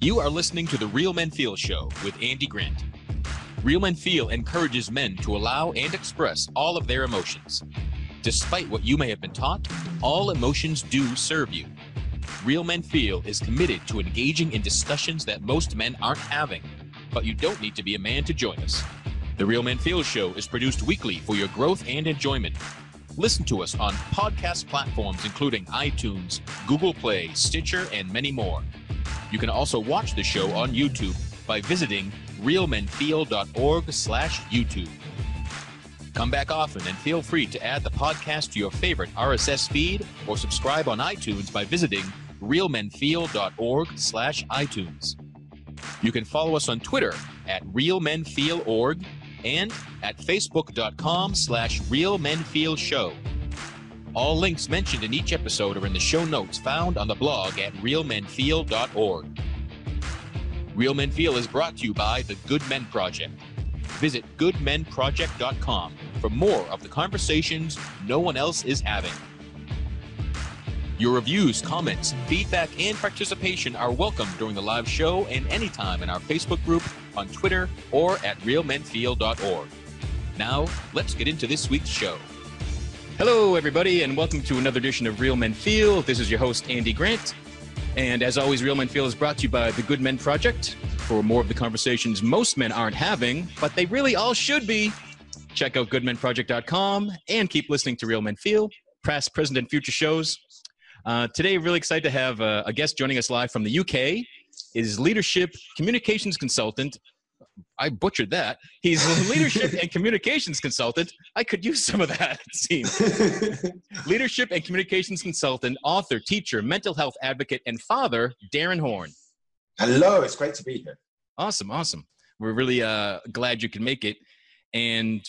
You are listening to the Real Men Feel Show with Andy Grant. Real Men Feel encourages men to allow and express all of their emotions. Despite what you may have been taught, all emotions do serve you. Real Men Feel is committed to engaging in discussions that most men aren't having, but you don't need to be a man to join us. The Real Men Feel Show is produced weekly for your growth and enjoyment. Listen to us on podcast platforms including iTunes, Google Play, Stitcher, and many more. You can also watch the show on YouTube by visiting realmenfeel.org slash YouTube. Come back often and feel free to add the podcast to your favorite RSS feed or subscribe on iTunes by visiting realmenfeel.org slash iTunes. You can follow us on Twitter at realmenfeelorg and at facebook.com slash realmenfeelshow. All links mentioned in each episode are in the show notes found on the blog at realmenfeel.org. Real Men Feel is brought to you by the Good Men Project. Visit goodmenproject.com for more of the conversations no one else is having. Your reviews, comments, feedback, and participation are welcome during the live show and anytime in our Facebook group, on Twitter, or at realmenfeel.org. Now, let's get into this week's show. Hello, everybody, and welcome to another edition of Real Men Feel. This is your host, Andy Grant. And as always, Real Men Feel is brought to you by the Good Men Project for more of the conversations most men aren't having, but they really all should be. Check out goodmenproject.com and keep listening to Real Men Feel, past, present, and future shows. Uh, today, really excited to have a, a guest joining us live from the UK. Is leadership communications consultant I butchered that. He's a leadership and communications consultant. I could use some of that, it seems. leadership and communications consultant, author, teacher, mental health advocate, and father, Darren Horn. Hello, it's great to be here. Awesome, awesome. We're really uh, glad you can make it. And,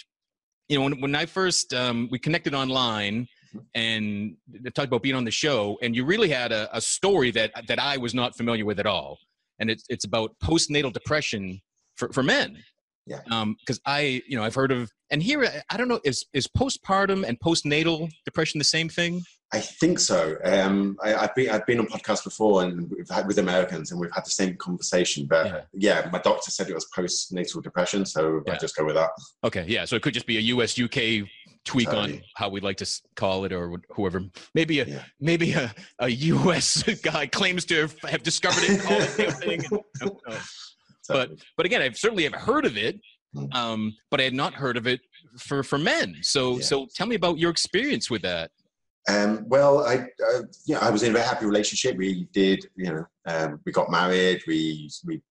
you know, when, when I first, um, we connected online and talked about being on the show, and you really had a, a story that, that I was not familiar with at all. And it's, it's about postnatal depression for, for men. Yeah. Um, because I, you know, I've heard of, and here, I don't know, is is postpartum and postnatal depression the same thing? I think so. Um, I, have been I've been on podcasts before and we've had with Americans and we've had the same conversation. But yeah, yeah my doctor said it was postnatal depression, so yeah. I just go with that. Okay, yeah. So it could just be a US UK tweak totally. on how we'd like to call it or whoever. Maybe a yeah. maybe a, a US guy claims to have discovered it. Call it thing. And, but but again, I've certainly have heard of it, hmm. um, but I had not heard of it for for men. So yeah. so tell me about your experience with that. Um, well, I, uh, yeah, I was in a very happy relationship. We did, you know, um, we got married. We we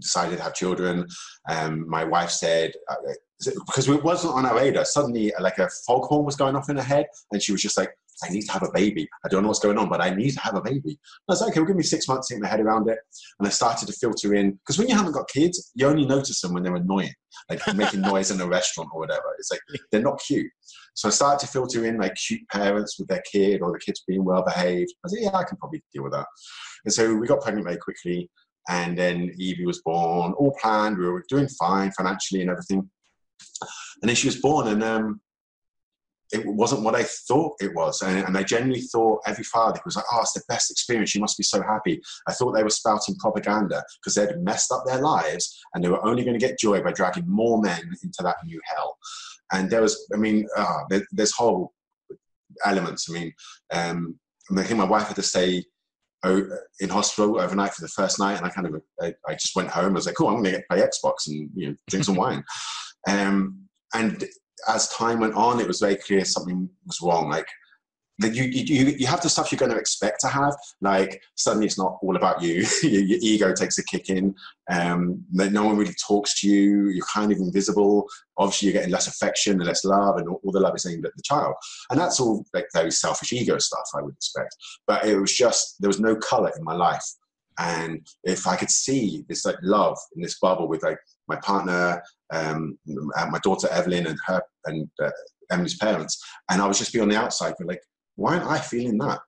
decided to have children. Um, my wife said, uh, because it wasn't on our radar, suddenly like a foghorn was going off in her head, and she was just like, I need to have a baby. I don't know what's going on, but I need to have a baby. I was like, okay, well, give me six months to get my head around it. And I started to filter in, because when you haven't got kids, you only notice them when they're annoying, like making noise in a restaurant or whatever. It's like, they're not cute. So I started to filter in like cute parents with their kid or the kids being well behaved. I said, yeah, I can probably deal with that. And so we got pregnant very quickly. And then Evie was born, all planned. We were doing fine financially and everything. And then she was born, and um, it wasn't what I thought it was. And, and, I genuinely thought every father was like, oh, it's the best experience. You must be so happy. I thought they were spouting propaganda because they'd messed up their lives and they were only going to get joy by dragging more men into that new hell. And there was, I mean, uh, there, there's whole elements. I mean, um, I think my wife had to stay in hospital overnight for the first night, and I kind of I, I just went home. I was like, "Cool, I'm going to play Xbox and you know drink some wine." Um, and as time went on, it was very clear something was wrong. Like you, you, you have the stuff you're going to expect to have. Like suddenly it's not all about you. your, your, ego takes a kick in. Um, no one really talks to you. You're kind of invisible. Obviously, you're getting less affection and less love, and all, all the love is aimed at the child. And that's all like very selfish ego stuff, I would expect. But it was just there was no color in my life. And if I could see this like love in this bubble with like my partner, um, my daughter Evelyn, and her and uh, Emily's parents, and I was just be on the outside, but like, why aren't I feeling that?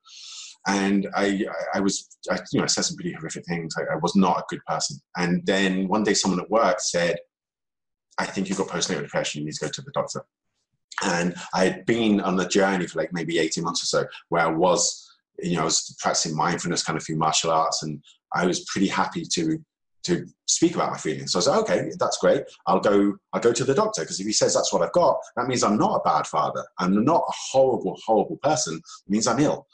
And I, I was, I, you know, I said some pretty horrific things. I, I was not a good person. And then one day, someone at work said, "I think you've got postnatal depression. You need to go to the doctor." And I had been on a journey for like maybe 18 months or so, where I was, you know, I was practicing mindfulness, kind of through martial arts, and I was pretty happy to to speak about my feelings. So I was like, okay, that's great. I'll go. I'll go to the doctor because if he says that's what I've got, that means I'm not a bad father. I'm not a horrible, horrible person. It means I'm ill.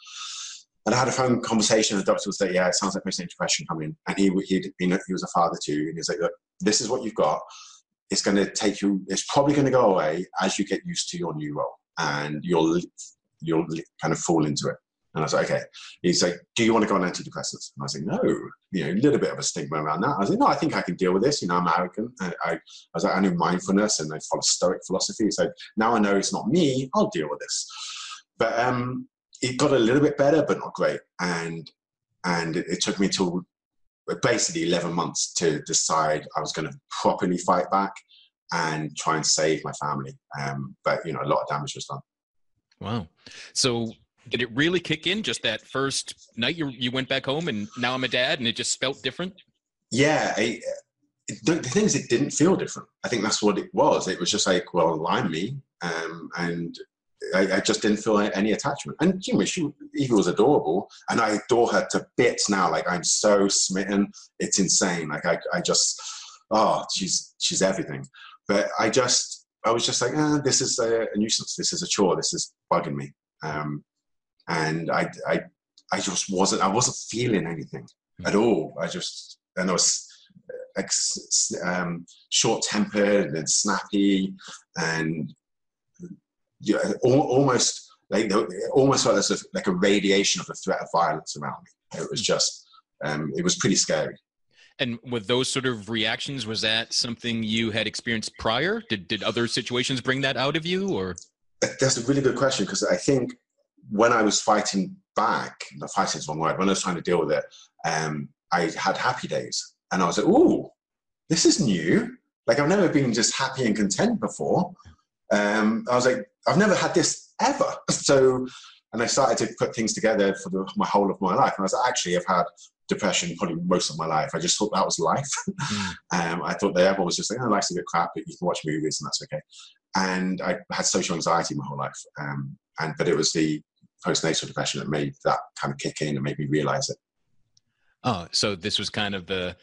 And I had a phone conversation. The doctor was like, "Yeah, it sounds like postnatal depression coming." And he he'd been he was a father too, and he was like, "Look, this is what you've got. It's going to take you. It's probably going to go away as you get used to your new role, and you'll you'll kind of fall into it." And I was like, okay. He's like, do you want to go on antidepressants? And I was like, no. You know, a little bit of a stigma around that. I was like, no, I think I can deal with this. You know, I'm arrogant. I, I, I was like, I knew mindfulness and I follow Stoic philosophy. So now I know it's not me. I'll deal with this. But um, it got a little bit better, but not great. And and it, it took me till basically 11 months to decide I was going to properly fight back and try and save my family. Um, but you know, a lot of damage was done. Wow. So did it really kick in just that first night you you went back home and now I'm a dad and it just felt different? Yeah, I, the, the thing is, it didn't feel different. I think that's what it was. It was just like, well, I'm me, um, and I, I, just didn't feel any attachment. And you know, she Evie was adorable, and I adore her to bits now. Like I'm so smitten, it's insane. Like I, I just, oh, she's she's everything. But I just, I was just like, ah, this is a, a nuisance. This is a chore. This is bugging me. Um, and I, I, I just wasn't, I wasn't feeling anything at all. I just, and I was like, um, short-tempered and snappy, and you know, almost like almost like there's a, like a radiation of the threat of violence around me. It was just, um, it was pretty scary. And with those sort of reactions, was that something you had experienced prior? Did did other situations bring that out of you, or? That's a really good question because I think when I was fighting back, the fighting is one word, when I was trying to deal with it, um, I had happy days. And I was like, ooh, this is new. Like I've never been just happy and content before. Um, I was like, I've never had this ever. So, and I started to put things together for the, my whole of my life. And I was like, actually, I've had depression probably most of my life. I just thought that was life. Um, I thought that everyone was just like, oh, life's a bit crap, but you can watch movies and that's okay. And I had social anxiety my whole life. Um, and but it was the postnatal depression that made that kind of kick in and made me realize it. Oh, so this was kind of the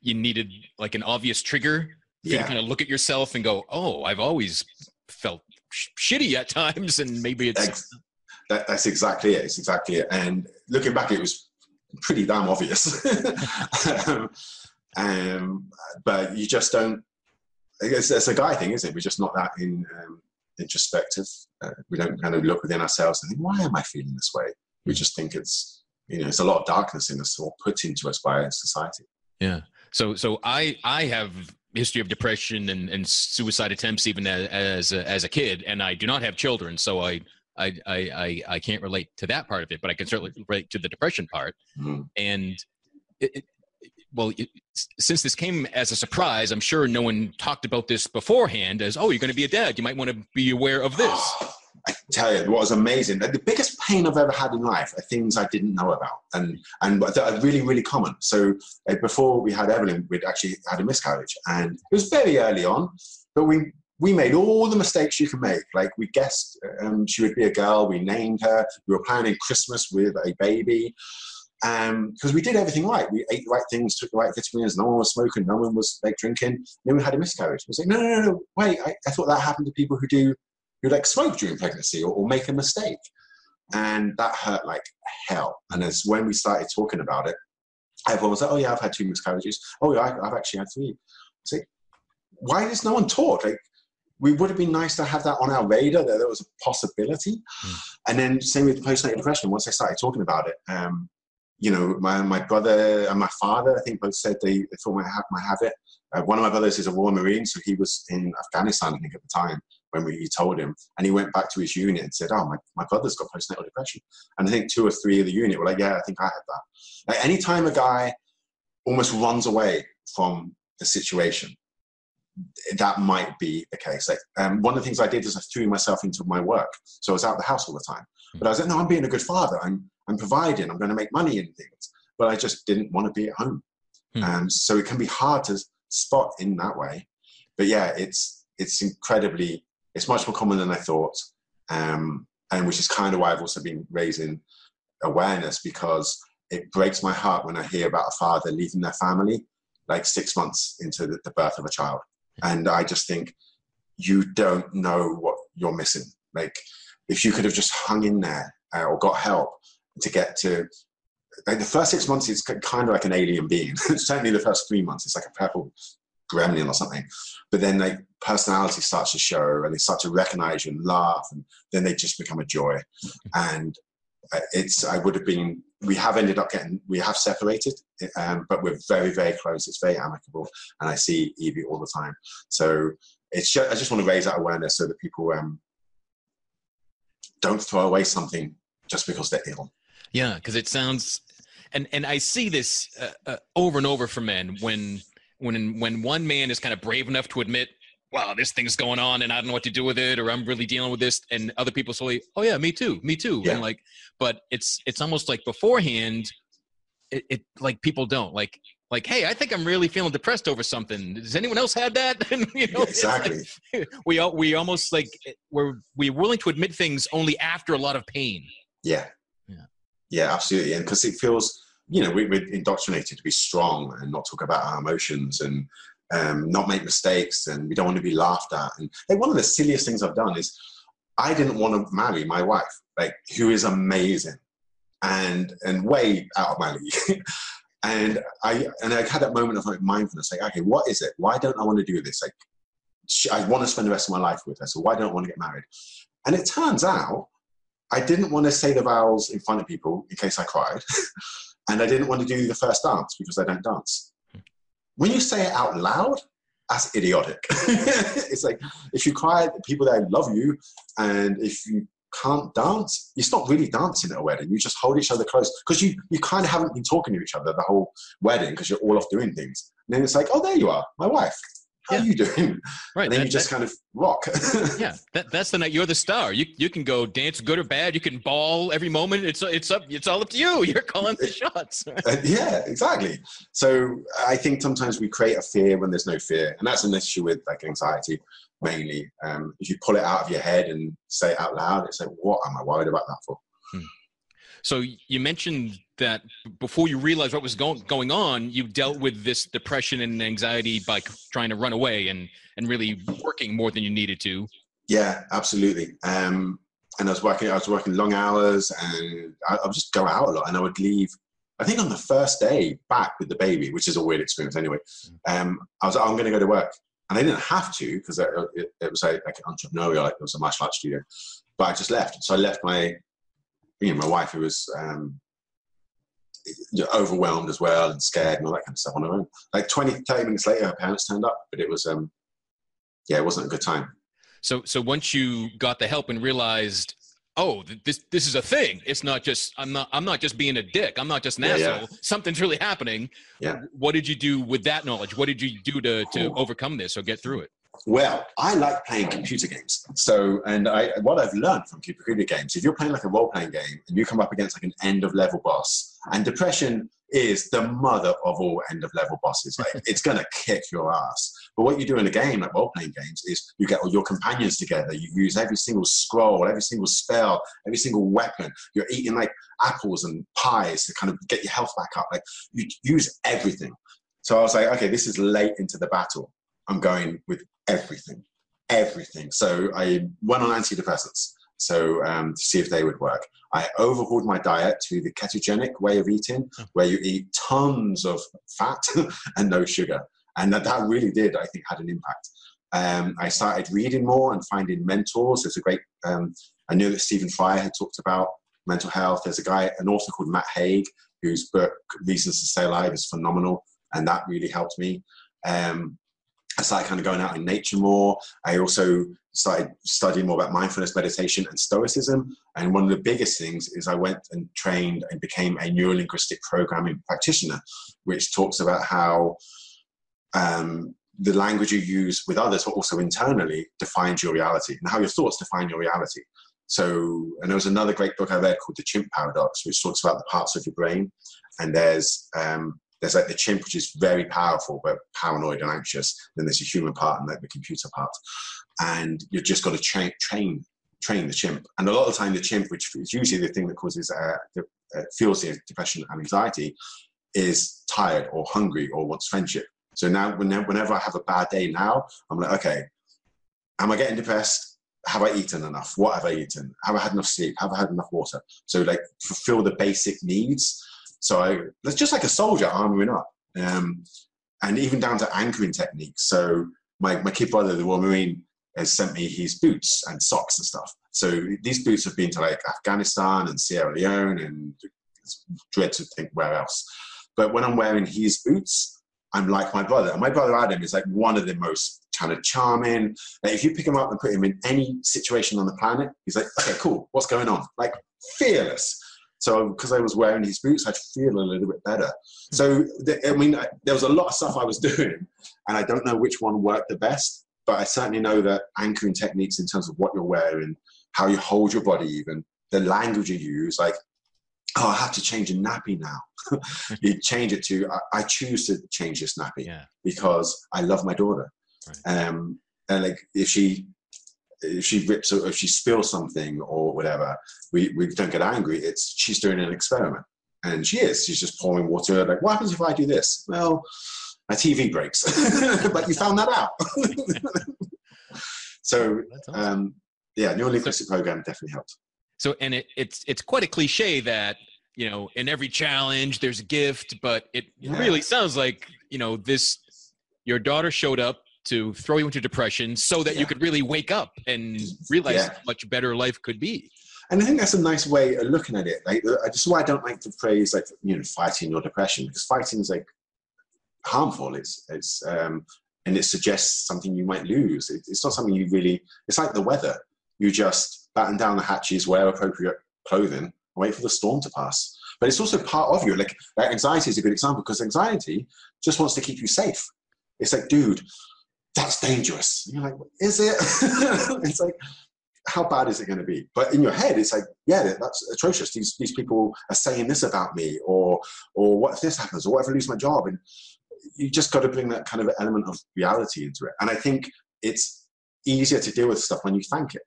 you needed like an obvious trigger yeah. to kind of look at yourself and go, "Oh, I've always felt sh- shitty at times," and maybe it's. That's, that, that's exactly it. It's exactly it. And looking back, it was pretty damn obvious. um, um, but you just don't. It's, it's, a guy thing, isn't it? We're just not that in um, introspective. Uh, we don't kind of look within ourselves and think, why am I feeling this way? We just think it's, you know, there's a lot of darkness in us or put into us by society. Yeah. So, so I, I have history of depression and, and suicide attempts even as, as a, as a kid, and I do not have children. So I, I, I, I can't relate to that part of it, but I can certainly relate to the depression part. Mm-hmm. And it, it, well, it, since this came as a surprise, I'm sure no one talked about this beforehand as, oh, you're going to be a dad. You might want to be aware of this. I tell you, what was amazing. The biggest pain I've ever had in life are things I didn't know about, and and that are really really common. So uh, before we had Evelyn, we'd actually had a miscarriage, and it was very early on, but we we made all the mistakes you can make. Like we guessed um, she would be a girl, we named her, we were planning Christmas with a baby because um, we did everything right. We ate the right things, took the right vitamins. No one was smoking, no one was like drinking. No one had a miscarriage. I was like, no, no, no, no. Wait, I, I, thought that happened to people who do who like smoke during pregnancy or, or, make a mistake, and that hurt like hell. And as when we started talking about it, everyone was like, oh yeah, I've had two miscarriages. Oh yeah, I, have actually had three. I like, why does no one talk? Like we would have been nice to have that on our radar that there was a possibility. Mm. And then same with postnatal depression. Once I started talking about it, um, you know, my, my brother and my father, I think both said they, they thought I have, might have it. Uh, one of my brothers is a Royal Marine, so he was in Afghanistan, I think, at the time when we he told him. And he went back to his unit and said, Oh, my, my brother's got postnatal depression. And I think two or three of the unit were like, Yeah, I think I had that. Like, anytime a guy almost runs away from the situation, that might be the case. Like, um, one of the things I did is I threw myself into my work. So I was out of the house all the time. But I was like, no, I'm being a good father. I'm I'm providing, I'm going to make money in things. But I just didn't want to be at home. Hmm. Um, so it can be hard to spot in that way. But yeah, it's it's incredibly, it's much more common than I thought. Um, and which is kind of why I've also been raising awareness because it breaks my heart when I hear about a father leaving their family like six months into the, the birth of a child. And I just think you don't know what you're missing. Like if you could have just hung in there uh, or got help to get to like the first six months is kind of like an alien being. Certainly the first three months, it's like a purple gremlin or something. But then like personality starts to show and they start to recognize you and laugh and then they just become a joy. And uh, it's, I would have been, we have ended up getting, we have separated, um, but we're very, very close. It's very amicable. And I see Evie all the time. So it's just, I just want to raise that awareness so that people um, don't throw away something just because they're ill. Yeah, because it sounds, and and I see this uh, uh, over and over for men when when when one man is kind of brave enough to admit, "Wow, this thing's going on, and I don't know what to do with it," or "I'm really dealing with this," and other people say, "Oh yeah, me too, me too," yeah. and like, but it's it's almost like beforehand, it, it like people don't like like, hey, I think I'm really feeling depressed over something. Does anyone else have that? and, you know, exactly. Like, we we almost like we're we're willing to admit things only after a lot of pain. Yeah. Yeah. Absolutely. And because it feels, you know, we, are indoctrinated to be strong and not talk about our emotions and um, not make mistakes, and we don't want to be laughed at. And like one of the silliest things I've done is I didn't want to marry my wife, like who is amazing and and way out of my league. and I and I had that moment of like mindfulness, like, okay, what is it? Why don't I want to do this? Like, I want to spend the rest of my life with her, so why don't I want to get married? And it turns out I didn't want to say the vows in front of people in case I cried, and I didn't want to do the first dance because I don't dance. When you say it out loud, that's idiotic. it's like if you cry, people that love you, and if you can't dance, it's not really dancing at a wedding. You just hold each other close because you, you kind of haven't been talking to each other the whole wedding because you're all off doing things. And then it's like, oh, there you are, my wife. How yeah. are you doing? Right. And then that, you just that, kind of rock. yeah, that, that's the night. You're the star. You you can go dance good or bad. You can ball every moment. It's it's up. It's all up to you. You're calling the shots. uh, yeah, exactly. So I think sometimes we create a fear when there's no fear, and that's an issue with like anxiety mainly. Um, if you pull it out of your head and say it out loud, it's like, what am I worried about that for? Hmm. So you mentioned that before you realized what was going going on, you dealt with this depression and anxiety by trying to run away and and really working more than you needed to. Yeah, absolutely. Um, and I was working. I was working long hours, and I, I would just go out a lot, and I would leave. I think on the first day back with the baby, which is a weird experience anyway. Um, I was like, I'm going to go to work, and I didn't have to because it, it, it, was like, like entrepreneurial, like it was a martial arts studio. But I just left. So I left my, you know, my wife who was um, overwhelmed as well and scared and all that kind of stuff on her own. Like 20, 30 minutes later, her parents turned up, but it was, um, yeah, it wasn't a good time. So, so once you got the help and realized oh this this is a thing. It's not just i'm not i'm not just being a dick. I'm not just an yeah, asshole. Yeah. something's really happening. Yeah. What did you do with that knowledge? What did you do to to overcome this or get through it well, I like playing computer games. So, and I, what I've learned from computer games, if you're playing like a role playing game and you come up against like an end of level boss, and depression is the mother of all end of level bosses. Like it's gonna kick your ass. But what you do in a game, like role playing games, is you get all your companions together. You use every single scroll, every single spell, every single weapon. You're eating like apples and pies to kind of get your health back up. Like you use everything. So I was like, okay, this is late into the battle. I'm going with everything, everything. So I went on antidepressants. So um, to see if they would work, I overhauled my diet to the ketogenic way of eating, hmm. where you eat tons of fat and no sugar, and that, that really did, I think, had an impact. Um, I started reading more and finding mentors. There's a great. Um, I knew that Stephen Fry had talked about mental health. There's a guy, an author called Matt Haig, whose book Reasons to Stay Alive is phenomenal, and that really helped me. Um, I started kind of going out in nature more. I also started studying more about mindfulness meditation and stoicism. And one of the biggest things is I went and trained and became a neurolinguistic programming practitioner, which talks about how um, the language you use with others, but also internally, defines your reality and how your thoughts define your reality. So, and there was another great book I read called The Chimp Paradox, which talks about the parts of your brain. And there's um, there's like the chimp, which is very powerful but paranoid and anxious. Then there's a human part and like the computer part, and you've just got to train train the chimp. And a lot of the time, the chimp, which is usually the thing that causes uh, the, uh, fuels the depression and anxiety, is tired or hungry or wants friendship. So now, whenever I have a bad day now, I'm like, okay, am I getting depressed? Have I eaten enough? What have I eaten? Have I had enough sleep? Have I had enough water? So like fulfill the basic needs. So I, it's just like a soldier armoring up. Um, and even down to anchoring techniques. So my, my kid brother, the Royal Marine, has sent me his boots and socks and stuff. So these boots have been to like Afghanistan and Sierra Leone and it's dread to think where else. But when I'm wearing his boots, I'm like my brother. And my brother Adam is like one of the most kind of charming. Like if you pick him up and put him in any situation on the planet, he's like, okay, cool. What's going on? Like fearless. So because I was wearing his boots, I'd feel a little bit better. So I mean, there was a lot of stuff I was doing, and I don't know which one worked the best. But I certainly know that anchoring techniques in terms of what you're wearing, how you hold your body, even the language you use, like oh, I have to change a nappy now. you change it to, I, I, choose to change this nappy yeah. because I love my daughter. Right. Um, and like if she if she rips or if she spills something or whatever, we, we don't get angry. It's she's doing an experiment. And she is. She's just pouring water. Like, what happens if I do this? Well, my TV breaks. but you found that out. so, um, yeah, neurolinguistic program definitely helped. So, and it, it's it's quite a cliche that you know in every challenge there's a gift, but it yeah. really sounds like you know this. Your daughter showed up to throw you into depression so that yeah. you could really wake up and realize yeah. how much better life could be. And I think that's a nice way of looking at it. Like, just why I don't like the phrase like you know fighting your depression because fighting is like harmful. It's it's um, and it suggests something you might lose. It, it's not something you really. It's like the weather. You just batten down the hatches, wear appropriate clothing, wait for the storm to pass. But it's also part of you. Like, like anxiety is a good example because anxiety just wants to keep you safe. It's like, dude, that's dangerous. And you're like, is it? it's like, how bad is it going to be? But in your head, it's like, yeah, that's atrocious. These these people are saying this about me, or or what if this happens, or what if I lose my job? And you just got to bring that kind of element of reality into it. And I think it's easier to deal with stuff when you thank it.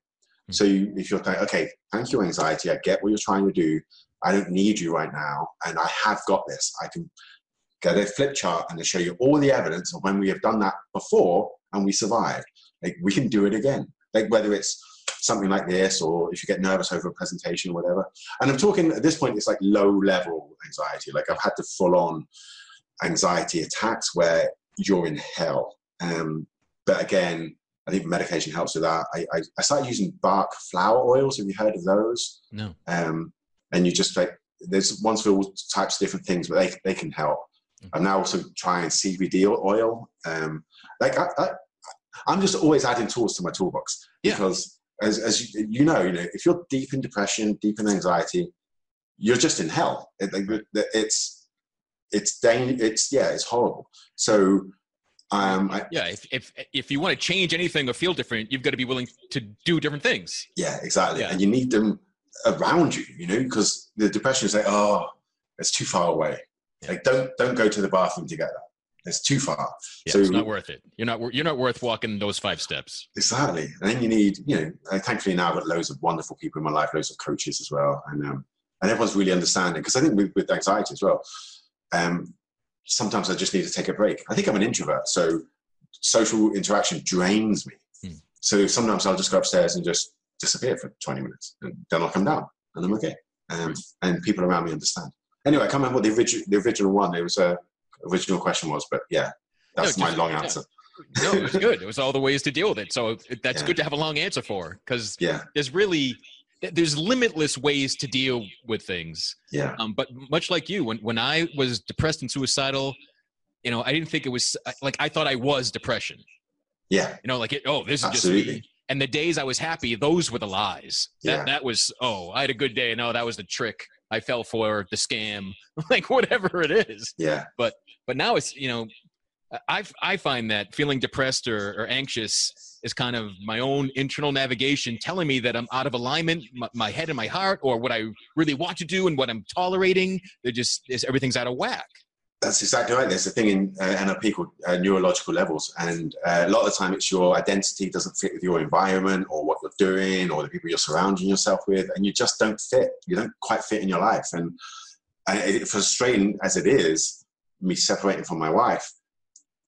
Hmm. So you, if you're like, okay, thank you, anxiety. I get what you're trying to do. I don't need you right now, and I have got this. I can get a flip chart and show you all the evidence of when we have done that before and we survived. Like we can do it again. Like whether it's something like this, or if you get nervous over a presentation or whatever. And I'm talking at this point, it's like low level anxiety. Like I've had the full on anxiety attacks where you're in hell. Um, but again, I think medication helps with that. I, I, I, started using Bach flower oils. Have you heard of those? No. Um, and you just like, there's ones for all types of different things, but they, they can help. Mm-hmm. I'm now also trying CBD oil. Um, like I, I, I'm just always adding tools to my toolbox yeah. because as, as you, you, know, you know, if you're deep in depression, deep in anxiety, you're just in hell. It, like, it's, it's, dang, it's, yeah, it's horrible. So um, I, yeah, if, if if you want to change anything or feel different, you've got to be willing to do different things. Yeah, exactly. Yeah. And you need them around you, you know, because the depression is like, oh, it's too far away. Yeah. Like, don't don't go to the bathroom to get that. It's too far. Yeah, so it's not worth it. You're not you're not worth walking those five steps. Exactly. And then you need, you know, thankfully now I've got loads of wonderful people in my life, loads of coaches as well, and um, and everyone's really understanding because I think with, with anxiety as well. Um, sometimes I just need to take a break. I think I'm an introvert, so social interaction drains me. Hmm. So sometimes I'll just go upstairs and just disappear for 20 minutes, and then I'll come down, and I'm okay. Um, and people around me understand. Anyway, I can't remember what the original the original one. It was a original question was, but yeah, that's no, just, my long answer. no, it was good. It was all the ways to deal with it. So that's yeah. good to have a long answer for because yeah. there's really there's limitless ways to deal with things. Yeah. Um, but much like you, when when I was depressed and suicidal, you know, I didn't think it was like I thought I was depression. Yeah. You know, like it, oh, this is just me. And the days I was happy, those were the lies. That yeah. that was oh, I had a good day. No, that was the trick. I fell for the scam, like whatever it is. Yeah. But but now it's you know, I I find that feeling depressed or, or anxious is kind of my own internal navigation telling me that I'm out of alignment, my, my head and my heart, or what I really want to do and what I'm tolerating. They're just is everything's out of whack. That's exactly right. There's a thing in uh, NLP called uh, neurological levels, and uh, a lot of the time it's your identity doesn't fit with your environment or what you're doing or the people you're surrounding yourself with, and you just don't fit. You don't quite fit in your life, and, and it, frustrating as it is, me separating from my wife,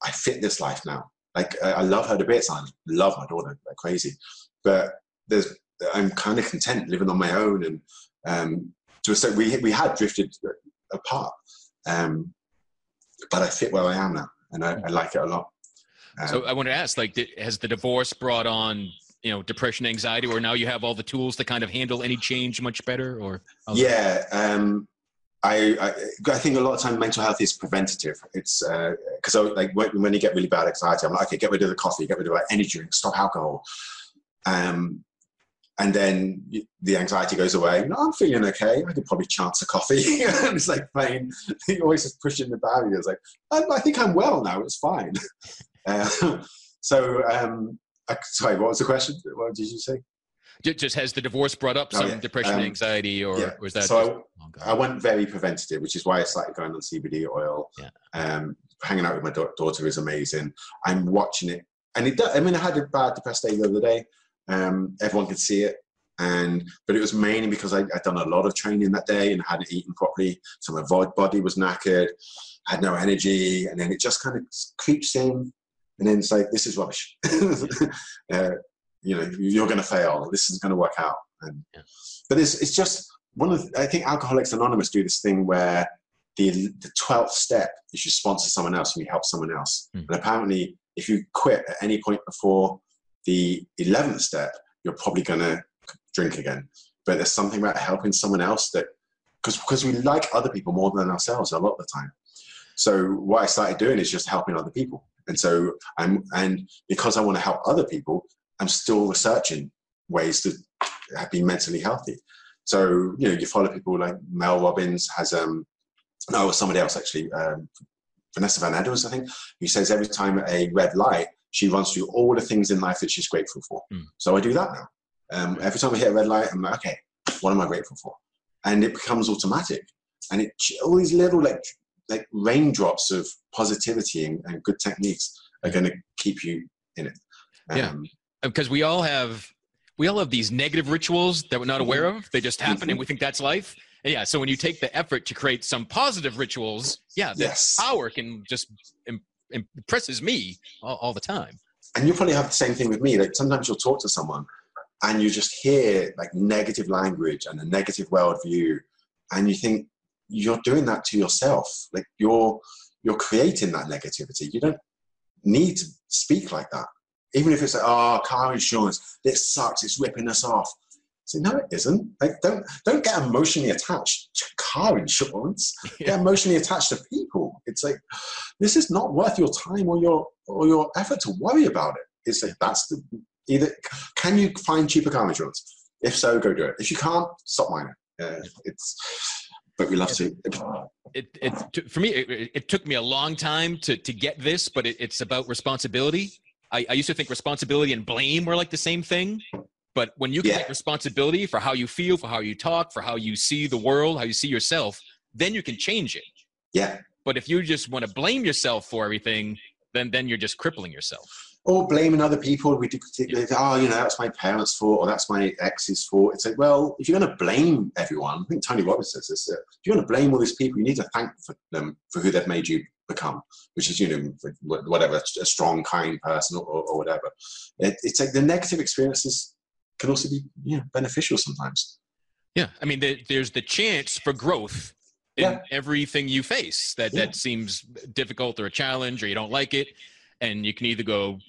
I fit this life now. Like I love her to bits. I love my daughter like crazy, but there's I'm kind of content living on my own, and um, to a certain, we we had drifted apart. Um, but I fit where I am now, and I, I like it a lot. Um, so I want to ask, like, has the divorce brought on you know depression, anxiety, or now you have all the tools to kind of handle any change much better? Or yeah, um, I, I, I think a lot of time mental health is preventative. It's because uh, like when, when, you get really bad anxiety, I'm like, okay, get rid of the coffee, get rid of any drink, stop alcohol. Um, and then the anxiety goes away. No, I'm feeling okay. I could probably chance a coffee. it's like playing, you always just pushing the barriers. Like, I, I, think I'm well now. It's fine. Uh, so, um, sorry, what was the question? What did you say? Just has the divorce brought up oh, some oh, yeah. depression, um, anxiety, or yeah. was that? So just, I, oh I, went very preventative, which is why I started going on CBD oil. Yeah. Um, hanging out with my da- daughter is amazing. I'm watching it, and it. Does, I mean, I had a bad depressed day the other day. Um, everyone could see it. And but it was mainly because I, had done a lot of training that day and I hadn't eaten properly, so my body was knackered, had no energy, and then it just kind of creeps in, and then say this is rubbish. uh, you know, you're going to fail. This is going to work out. And, yeah. But it's it's just one of the, I think Alcoholics Anonymous do this thing where the the twelfth step is you sponsor someone else and you help someone else. Mm. And apparently, if you quit at any point before the 11th step, you're probably going to drink again. But there's something about helping someone else that, because because we like other people more than ourselves a lot of the time. So what I started doing is just helping other people. And so I'm, and because I want to help other people, I'm still researching ways to be mentally healthy. So, you know, you follow people like Mel Robbins has, um, no, somebody else actually, um, Vanessa Van Edwards, I think, who says every time a red light, she runs through all the things in life that she's grateful for. Mm. So I do that now. Um, every time I hit a red light, I'm like, okay, what am I grateful for? And it becomes automatic. And it all these little like like raindrops of positivity and, and good techniques are going to keep you in it. Um, yeah, because we all have we all have these negative rituals that we're not aware of. They just happen, mm-hmm. and we think that's life. And yeah, so when you take the effort to create some positive rituals, yeah, the yes. power can just impresses me all, all the time. And you probably have the same thing with me. Like sometimes you'll talk to someone and you just hear like negative language and a negative worldview, and you think you're doing that to yourself. Like you're you're creating that negativity. You don't need to speak like that. Even if it's like, oh, car insurance, this sucks, it's ripping us off. Say, no, it isn't. Like, don't don't get emotionally attached to car insurance. Yeah. Get emotionally attached to people. It's like this is not worth your time or your or your effort to worry about it. It's like that's the either. Can you find cheaper car insurance? If so, go do it. If you can't, stop mining. Uh, it's but we love to. It, it for me it, it, took me a long time to to get this, but it, it's about responsibility. I, I used to think responsibility and blame were like the same thing, but when you can yeah. take responsibility for how you feel, for how you talk, for how you see the world, how you see yourself, then you can change it. Yeah. But if you just want to blame yourself for everything, then then you're just crippling yourself. Or blaming other people. We do, oh, you know, that's my parents' fault or that's my ex's fault. It's like, well, if you're going to blame everyone, I think Tony Robbins says this. If you're going to blame all these people, you need to thank them for who they've made you become, which is, you know, whatever, a strong, kind person or, or whatever. It, it's like the negative experiences can also be yeah, beneficial sometimes. Yeah, I mean, there's the chance for growth in yeah. everything you face that yeah. that seems difficult or a challenge or you don't like it, and you can either go,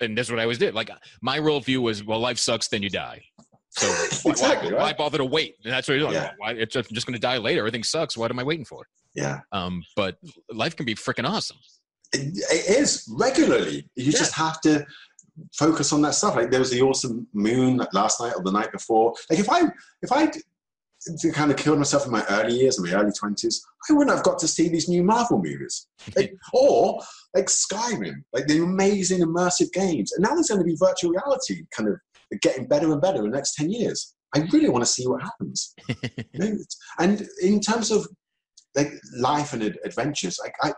and that's what I always did. Like my worldview was, well, life sucks, then you die. So exactly, why, right? why, bother to wait? And that's what you're doing. Yeah. Why, it's just, I'm just going to die later. Everything sucks. What am I waiting for? Yeah. Um, but life can be freaking awesome. It, it is regularly. You yeah. just have to focus on that stuff. Like there was the awesome moon like last night or the night before. Like if I if I kind of killed myself in my early years, in my early twenties, I wouldn't have got to see these new Marvel movies, like, or like Skyrim, like the amazing immersive games. And now there's going to be virtual reality, kind of getting better and better in the next ten years. I really want to see what happens. and in terms of like life and ad- adventures. Like I,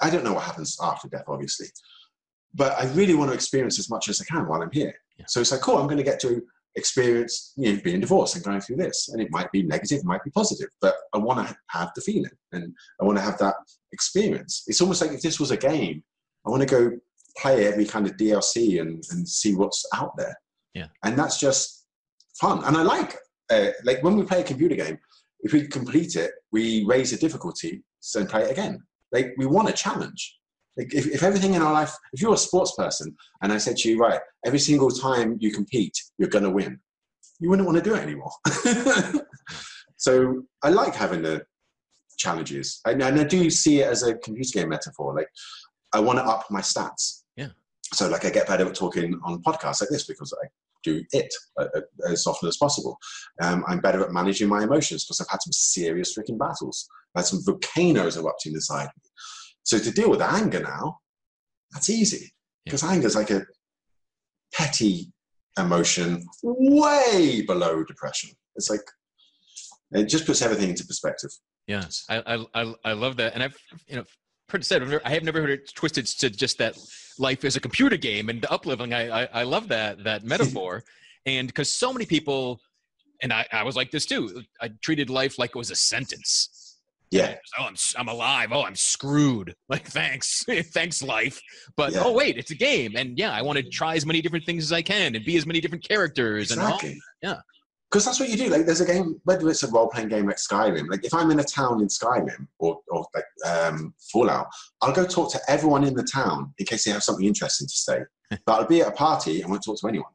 I don't know what happens after death, obviously, but I really want to experience as much as I can while I'm here. Yeah. So it's like, cool, I'm going to get to experience you know, being divorced and going through this, and it might be negative, it might be positive, but I want to have the feeling and I want to have that experience. It's almost like if this was a game, I want to go play every kind of DLC and, and see what's out there. Yeah. And that's just fun. And I like, uh, like when we play a computer game, if we complete it, we raise the difficulty and play it again. Like we want a challenge. If, if everything in our life, if you're a sports person and I said to you, right, every single time you compete, you're going to win, you wouldn't want to do it anymore. so I like having the challenges. And, and I do see it as a computer game metaphor. Like I want to up my stats. Yeah. So like I get better at talking on podcasts like this because I do it uh, uh, as often as possible. Um, I'm better at managing my emotions because I've had some serious freaking battles. I've had some volcanoes erupting inside me. So to deal with anger now, that's easy because anger is like a petty emotion way below depression. It's like it just puts everything into perspective. Yeah, I I I, love that, and I've you know pretty said I have never heard it twisted to just that life is a computer game and the upleveling. I I, I love that that metaphor, and because so many people, and I I was like this too. I treated life like it was a sentence. Yeah. Oh, I'm I'm alive. Oh, I'm screwed. Like thanks, thanks life. But Yeah. oh wait, it's a game, and yeah, I want to try as many different things as I can and be as many different characters and all. Exactly. yeah. Because that's what you do. Like, there's a game, whether it's a role playing game like Skyrim. Like, if I'm in a town in Skyrim or, or like um, Fallout, I'll go talk to everyone in the town in case they have something interesting to say. but I'll be at a party and won't talk to anyone.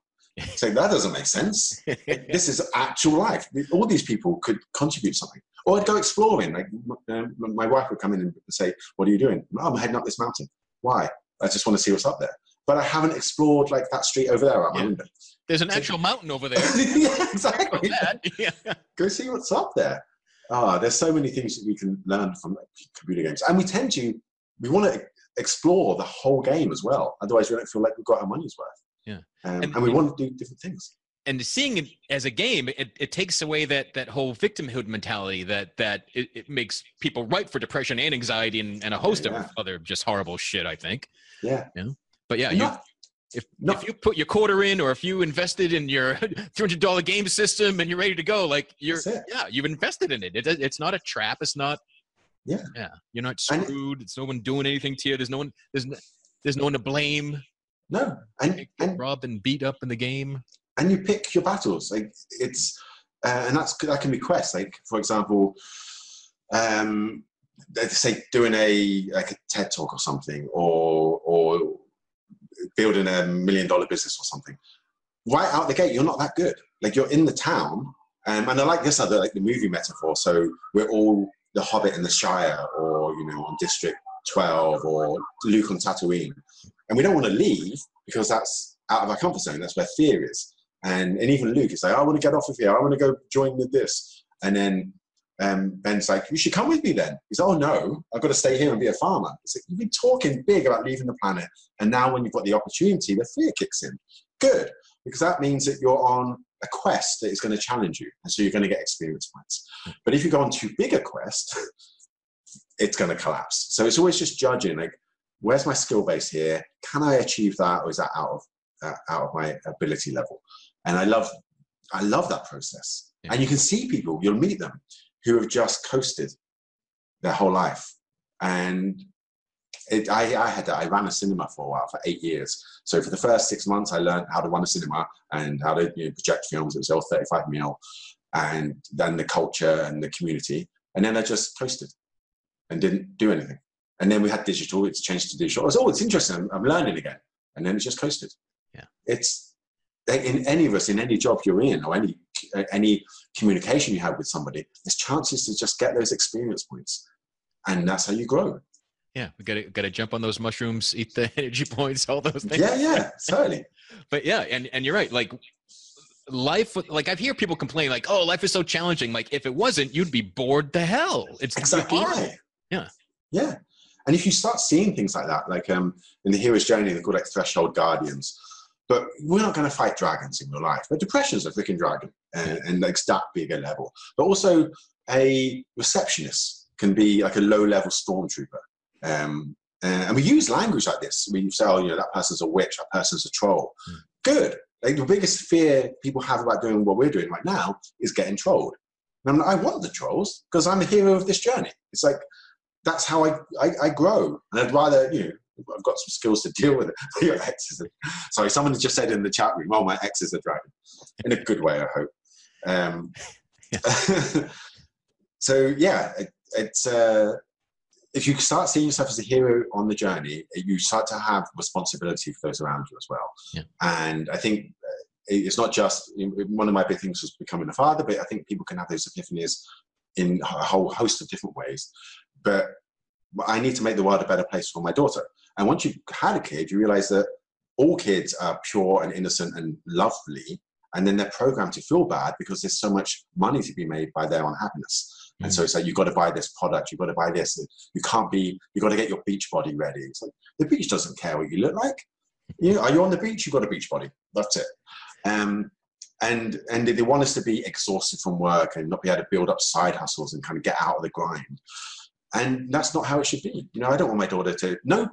So that doesn't make sense. this is actual life. All these people could contribute something. Or I'd go exploring. Like um, my wife would come in and say, "What are you doing?" "Oh, I'm heading up this mountain. Why? I just want to see what's up there. But I haven't explored like that street over there out my window. There's an actual mountain over there. yeah, exactly. Yeah. Go see what's up there. Ah, there's so many things that we can learn from computer games, and we tend to we want to explore the whole game as well. Otherwise, we don't feel like we've got our money's worth. Yeah. um, And- and, we want to do different things. And seeing it as a game it, it takes away that that whole victimhood mentality that that it, it makes people ripe for depression and anxiety and, and a host Yeah. of other just horrible shit i think. Yeah, but yeah you, not, if, not- if you put your quarter in or if you invested in your $300 game system and you're ready to go like you're yeah you've invested in it. it it's not a trap. It's not Yeah. yeah you're not And- screwed. It's no one doing anything to you. There's no one there's no, there's no one to blame. No, and and robbed and beat up in the game and you pick your battles. Like it's, uh, and that's that can be quests. Like for example, um, let's say doing a like a TED talk or something, or or building a million dollar business or something. Right out the gate, you're not that good. Like you're in the town, um, and I like this other like the movie metaphor. So we're all the Hobbit in the Shire, or you know, on District Twelve, or Luke on Tatooine, and we don't want to leave because that's out of our comfort zone. That's where fear is. And and even Luke is like, I want to get off of here. I want to go join with this. And then um, Ben's like, you should come with me then. He's like, oh no, I've got to stay here and be a farmer. It's like, you've been talking big about leaving the planet. And now when you've got the opportunity, the fear kicks in. Good, because that means that you're on a quest that is going to challenge you. And so you're going to get experience points. But if you go on too big a quest, it's going to collapse. So it's always just judging like, where's my skill base here? Can I achieve that? Or is that out of, uh, out of my ability level? And I love, I love that process. Yeah. And you can see people, you'll meet them who have just coasted their whole life. And it, I, I had that. I ran a cinema for a while, for eight years. So for the first six months, I learned how to run a cinema and how to you know, project films. It was all 35 mil, and then the culture and the community. And then I just coasted and didn't do anything. And then we had digital. It's changed to digital. I was, oh, it's interesting. I'm, I'm learning again. And then it's just coasted. Yeah. It's in any of us, in any job you're in, or any any communication you have with somebody, there's chances to just get those experience points, and that's how you grow. Yeah, we gotta gotta jump on those mushrooms, eat the energy points, all those things. Yeah, yeah, certainly. But yeah, and and you're right. Like life, like I've hear people complain, like, "Oh, life is so challenging." Like if it wasn't, you'd be bored to hell. It's Exactly right. Yeah. Yeah. And if you start seeing things like that, like um, in the hero's journey, they're called like threshold guardians. But we're not going to fight dragons in real life. But depression's a freaking dragon, and, and like that bigger level. But also, a receptionist can be like a low-level stormtrooper. Um, and we use language like this. We say, oh, you know, that person's a witch, that person's a troll. Mm. Good. Like the biggest fear people have about doing what we're doing right now is getting trolled. And I want the trolls because I'm the hero of this journey. It's like that's how I, I, I grow, and I'd rather you know I've got some skills to deal with it. Your exes, sorry, someone just said in the chat room, "Oh, my ex is a dragon," in a good way, I hope. Um, so yeah, it, it's uh, if you start seeing yourself as a hero on the journey, you start to have responsibility for those around you as well. Yeah. And I think uh, it's not just one of my big things was becoming a father, but I think people can have those epiphanies in a whole host of different ways. But I need to make the world a better place for my daughter. And once you've had a kid, you realize that all kids are pure and innocent and lovely. And then they're programmed to feel bad because there's so much money to be made by their unhappiness. Mm-hmm. And so mm. it's like, you've got to buy this product, you've got to buy this. You can't be, you've got to get your beach body ready. It's like, the beach doesn't care what you look like. You know, are you on the beach? You've got a beach body. That's it. Um, and and they want us to be exhausted from work and not be able to build up side hustles and kind of get out of the grind. And that's not how it should be. You know, I don't want my daughter to. No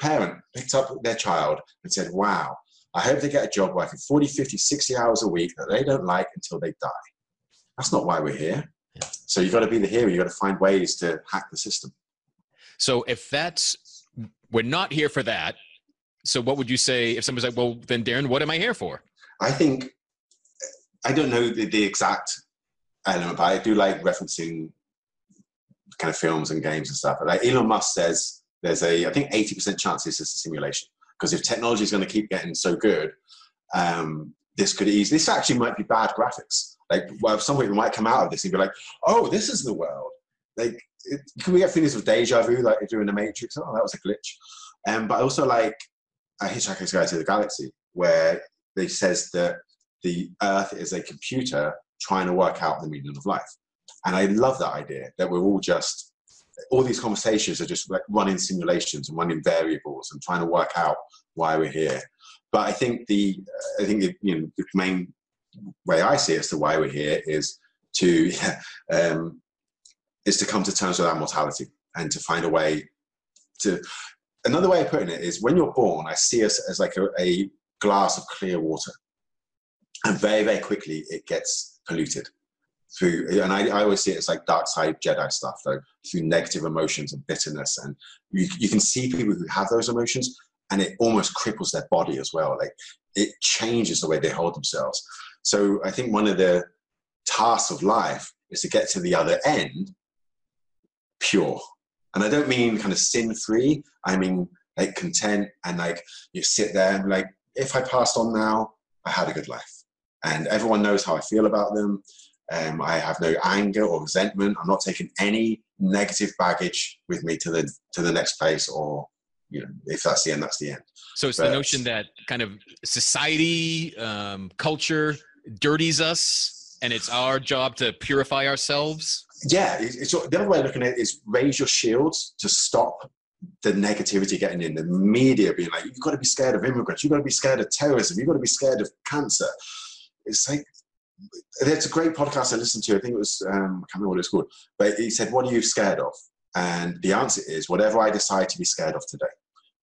parent picked up their child and said, "Wow, I hope they get a job working 40, 50, 60 hours a week that they don't like until they die." That's not why we're here. Yeah. So you've got to be the hero. You've got to find ways to hack the system. So if that's we're not here for that, so what would you say if somebody's like, well, then Darren, what am I here for? I think, I don't know the, the exact element, but I do like referencing kind of films and games and stuff. But like Elon Musk says, there's a, I think 80% chance this is a simulation. Because if technology is going to keep getting so good, um, this could easily, this actually might be bad graphics. Like, well, some people might come out of this and be like, oh, this is the world. Like, it, can we get feelings of deja vu, like you're doing the Matrix? Oh, that was a glitch. Um, but also like a Hitchhiker's Guide to the Galaxy, where they says that the Earth is a computer trying to work out the meaning of life. And I love that idea that we're all just all these conversations are just like running simulations and running variables and trying to work out why we're here. But I think the I think the, you know the main way I see as to why we're here is to um, is to come to terms with our mortality and to find a way to another way of putting it is when you're born, I see us as like a, a glass of clear water. And very, very quickly it gets polluted through, and I, I always see it as like dark side Jedi stuff, though, through negative emotions and bitterness. And you, you can see people who have those emotions and it almost cripples their body as well. Like it changes the way they hold themselves. So I think one of the tasks of life is to get to the other end pure and I don't mean kind of sin free. I mean like content and like you sit there and like, if I passed on now, I had a good life. And everyone knows how I feel about them. Um, I have no anger or resentment. I'm not taking any negative baggage with me to the to the next place, or you know, if that's the end, that's the end. So it's but, the notion that kind of society, um, culture dirties us, and it's our job to purify ourselves yeah, it's, the other way of looking at it is raise your shields to stop the negativity getting in. The media being like, you've got to be scared of immigrants, you've got to be scared of terrorism, you've got to be scared of cancer. It's like, it's a great podcast I listened to. I think it was, um, I can't remember what it's called, but he said, What are you scared of? And the answer is, whatever I decide to be scared of today,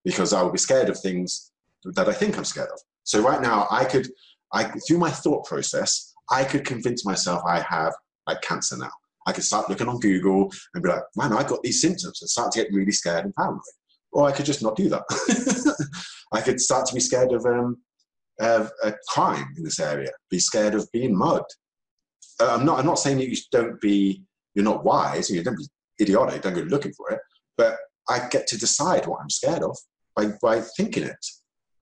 because I will be scared of things that I think I'm scared of. So right now, I could, I through my thought process, I could convince myself I have like cancer now. I could start looking on Google and be like, man, I got these symptoms and start to get really scared and paranoid. Or I could just not do that. I could start to be scared of, um, of a crime in this area, be scared of being mugged. Uh, I'm not. I'm not saying that you don't be. You're not wise. You don't be idiotic. Don't go looking for it. But I get to decide what I'm scared of by by thinking it.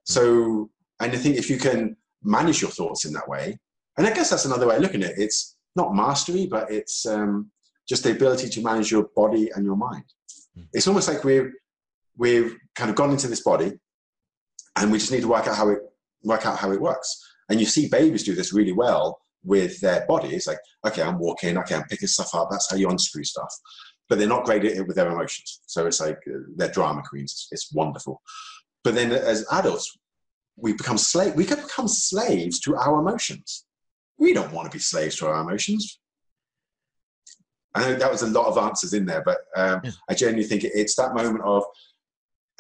So, and I think if you can manage your thoughts in that way, and I guess that's another way of looking at it. It's not mastery, but it's um, just the ability to manage your body and your mind. Mm. It's almost like we've we've kind of gone into this body, and we just need to work out how it work out how it works. And you see babies do this really well with their bodies. Like, okay, I'm walking, okay, I'm picking stuff up. That's how you unscrew stuff. But they're not great at it with their emotions. So it's like uh, they're drama queens. It's wonderful. But then as adults, we become slave. We can become slaves to our emotions we don't want to be slaves to our emotions. I know that was a lot of answers in there, but um, Yeah. I genuinely think it's that moment of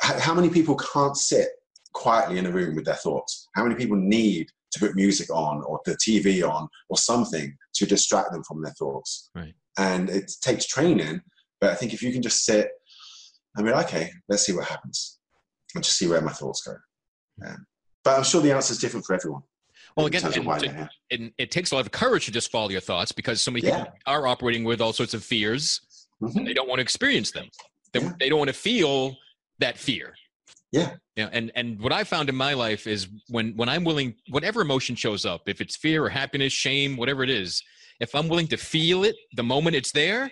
how many people can't sit quietly in a room with their thoughts? How many people need to put music on or the TV on or something to distract them from their thoughts? Right. And it takes training, but I think if you can just sit and be like, okay, let's see what happens and just see where my thoughts go. Um, but I'm sure the answer is different for everyone. Well, again, and why to- they're here. and it takes a lot of courage to just follow your thoughts because so many people are operating with all sorts of fears Mhm. and they don't want to experience them they, Yeah. they don't want to feel that fear Yeah. yeah and and what i found in my life is when when i'm willing whatever emotion shows up if it's fear or happiness shame whatever it is if i'm willing to feel it the moment it's there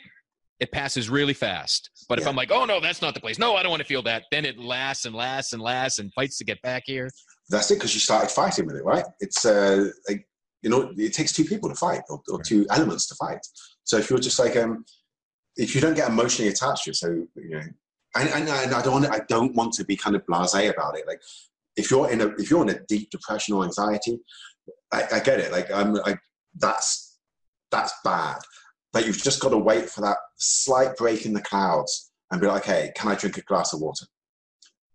it passes really fast but if i'm like oh no that's not the place no i don't want to feel that then it lasts and lasts and lasts and fights to get back here that's it because you started fighting with it, right? It's uh, like you know, it takes two people to fight or, or Right. two elements to fight. So if you're just like um, if you don't get emotionally attached to it, so you know, and, and I don't want I don't want to be kind of blasé about it. Like if you're in a if you're in a deep depression or anxiety, I, I get it. Like I'm I, that's that's bad. But you've just got to wait for that slight break in the clouds and be like, okay, can I drink a glass of water?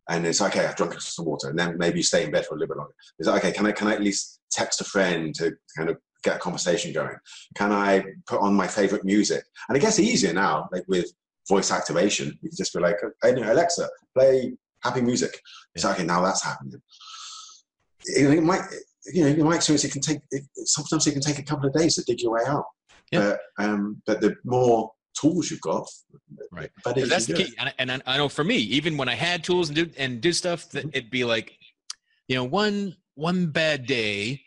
and it's okay. I've drunk some water, and then maybe you stay in bed for a little bit longer. It's like, okay. Can I can I at least text a friend to kind of get a conversation going? Can I put on my favorite music? And it gets easier now, like with voice activation. You can just be like, hey, Alexa, play happy music. It's like, okay, now that's happening. It, it might, you know, in my experience, it can take. It, sometimes it can take a couple of days to dig your way out. Yeah. But um, but the more tools you've got, Right. you that's the key and, I- and I, I know for me even when i had tools and do and do stuff that it'd be like you know one one bad day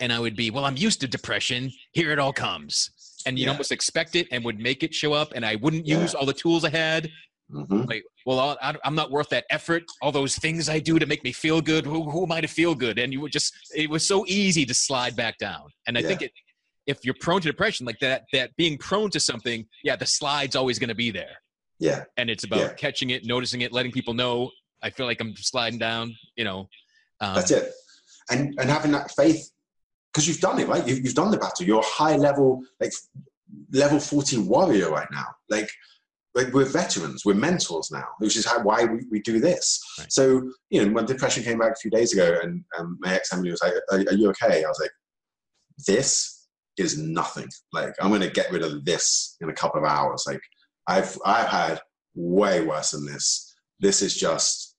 and i would be well i'm used to depression here it all comes and you'd Yeah. almost expect it and would make it show up and i wouldn't Yeah. use all the tools i had. Mhm. like well I'll, i'm not worth that effort all those things i do to make me feel good who, who am i to feel good and you would just it was so easy to slide back down and i Yeah. think it if you're prone to depression like that that being prone to something yeah the slide's always going to be there Yeah. and it's about catching it, noticing it, letting people know. I feel like I'm sliding down. You know, um, That's it. And and having that faith, because you've done it, right? You've, you've done the battle. You're a high level, like level 40 warrior right now. Like, like we're veterans, we're mentors now, which is how why we, we do this. Right. So, you know, when depression came back a few days ago and um, my ex Emily was like, are, are you okay? I was like, this is nothing. Like, I'm going to get rid of this in a couple of hours. Like, I've, I've had way worse than this. This is just,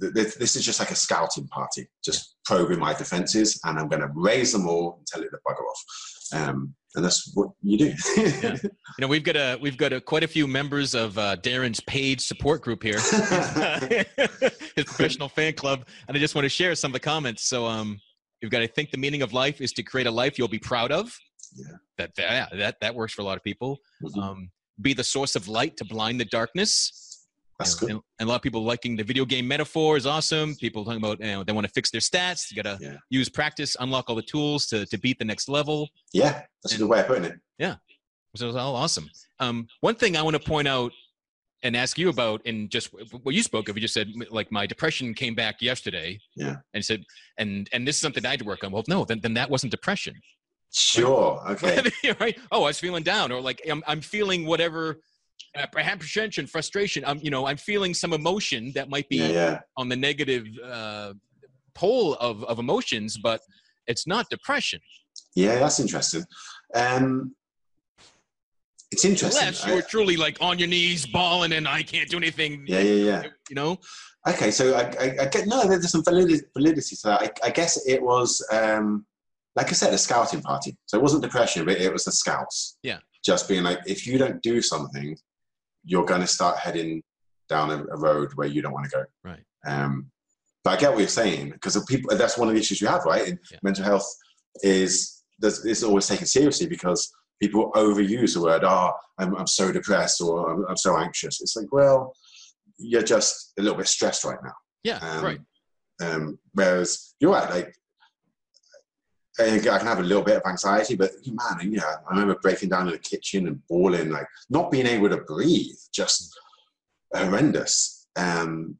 th- th- this is just like a scouting party, just probing my defenses, and I'm going to raise them all and tell it to bugger off. Um, and that's what you do. Yeah. you know, we've got a we've got a, quite a few members of uh, Darren's paid support group here, his professional fan club, and I just want to share some of the comments. So, um, we've got. to think the meaning of life is to create a life you'll be proud of. Yeah. That that that, that works for a lot of people. Mhm. Um, be the source of light to blind the darkness. That's You good. know, And, and a lot of people liking the video game metaphor is awesome. People talking about you know they want to fix their stats. You got to Yeah. use practice, unlock all the tools to to beat the next level. Yeah, that's a good way of putting it. Yeah, so it's all awesome. Um, one thing I want to point out and ask you about, and just what you spoke of, you just said like my depression came back yesterday. Yeah. And said, and and this is something I had to work on. Well, no, then then that wasn't depression, Sure. Okay. right? Oh, I was feeling down, or like I'm I'm feeling whatever. Apprehension, frustration. I'm, you know, I'm feeling some emotion that might be Yeah, yeah. on the negative uh, pole of, of emotions, but it's not depression. Yeah, that's interesting. Um, it's interesting. Unless you're truly like on your knees, bawling, and I can't do anything. yeah, yeah, yeah. You know, Okay, so I, I, I get no. There's some validity, validity to that. I, I guess it was, um, like I said, a scouting party. So it wasn't depression, but it was the scouts. Yeah. Just being like, if you don't do something, you're going to start heading down a, a road where you don't want to go. Right. Um, but I get what you're saying because people. That's one of the issues you have, right? In Yeah. mental health is is always taken seriously because people overuse the word, "Oh, I'm, I'm so depressed" or I'm, "I'm so anxious." It's like, well, you're just a little bit stressed right now. yeah, Um, right. Um, whereas you're right, like I can have a little bit of anxiety, but man, yeah, I remember breaking down in the kitchen and bawling, like not being able to breathe, just horrendous. Um,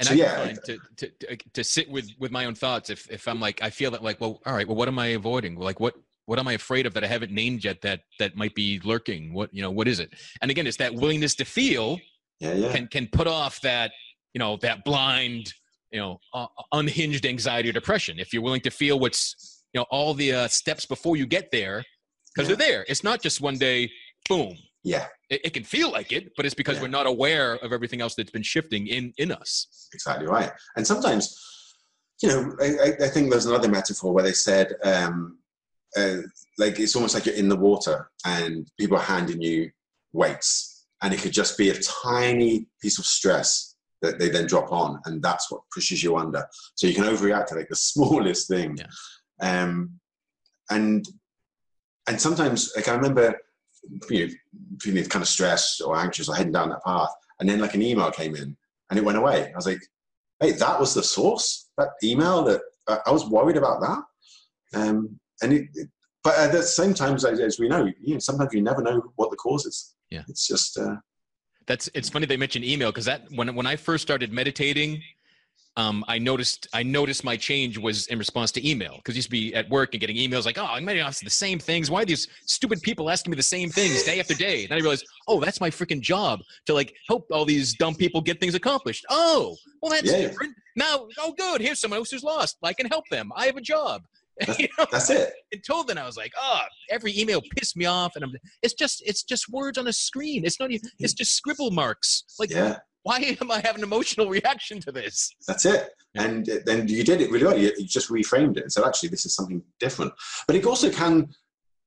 And so I yeah, to, to, to, to sit with, with my own thoughts if, if I'm like, I feel that like, well, all right, well, what am I avoiding? Like, what, what am I afraid of that I haven't named yet that that might be lurking? What you know, what is it? And again, it's that willingness to feel yeah, yeah. can can put off that you know that blind you know uh, unhinged anxiety or depression. If you're willing to feel what's you know all the uh, steps before you get there, because Yeah. they're there. It's not just one day, boom. yeah, It, it can feel like it, but it's because Yeah. we're not aware of everything else that's been shifting in in us. exactly right. And sometimes, you know, I, I- think there's another metaphor where they said, um, uh, like it's almost like you're in the water and people are handing you weights, and it could just be a tiny piece of stress that they then drop on, and that's what pushes you under. So you can overreact to like the smallest thing. Yeah. Um, and and sometimes, like I remember, you know, feeling kind of stressed or anxious or heading down that path, and then like an email came in and it went away. I was like, hey, that was the source. That email that I I was worried about that. Um, and it, it- but at the same time, as, as we know, you know, sometimes you never know what the cause is. Yeah. it's just uh, That's it's funny they mentioned email because that when when I first started meditating, um, I noticed I noticed my change was in response to email because used to be at work and getting emails like, oh, I'm meditating off the same things. Why are these stupid people asking me the same things day after day? And I realized, oh, that's my freaking job to like help all these dumb people get things accomplished. Oh, well, that's Yeah. different. Now, oh, good. Here's someone else who's lost. I can help them. I have a job. you know? that's it. until then I was like, oh, every email pissed me off, and I'm. It's just, it's just words on a screen. It's not even. It's just scribble marks. Like, Yeah, why am I having an emotional reaction to this? that's it. Yeah. And uh, then you did it really well. You, you just reframed it and said, actually, this is something different. But it also can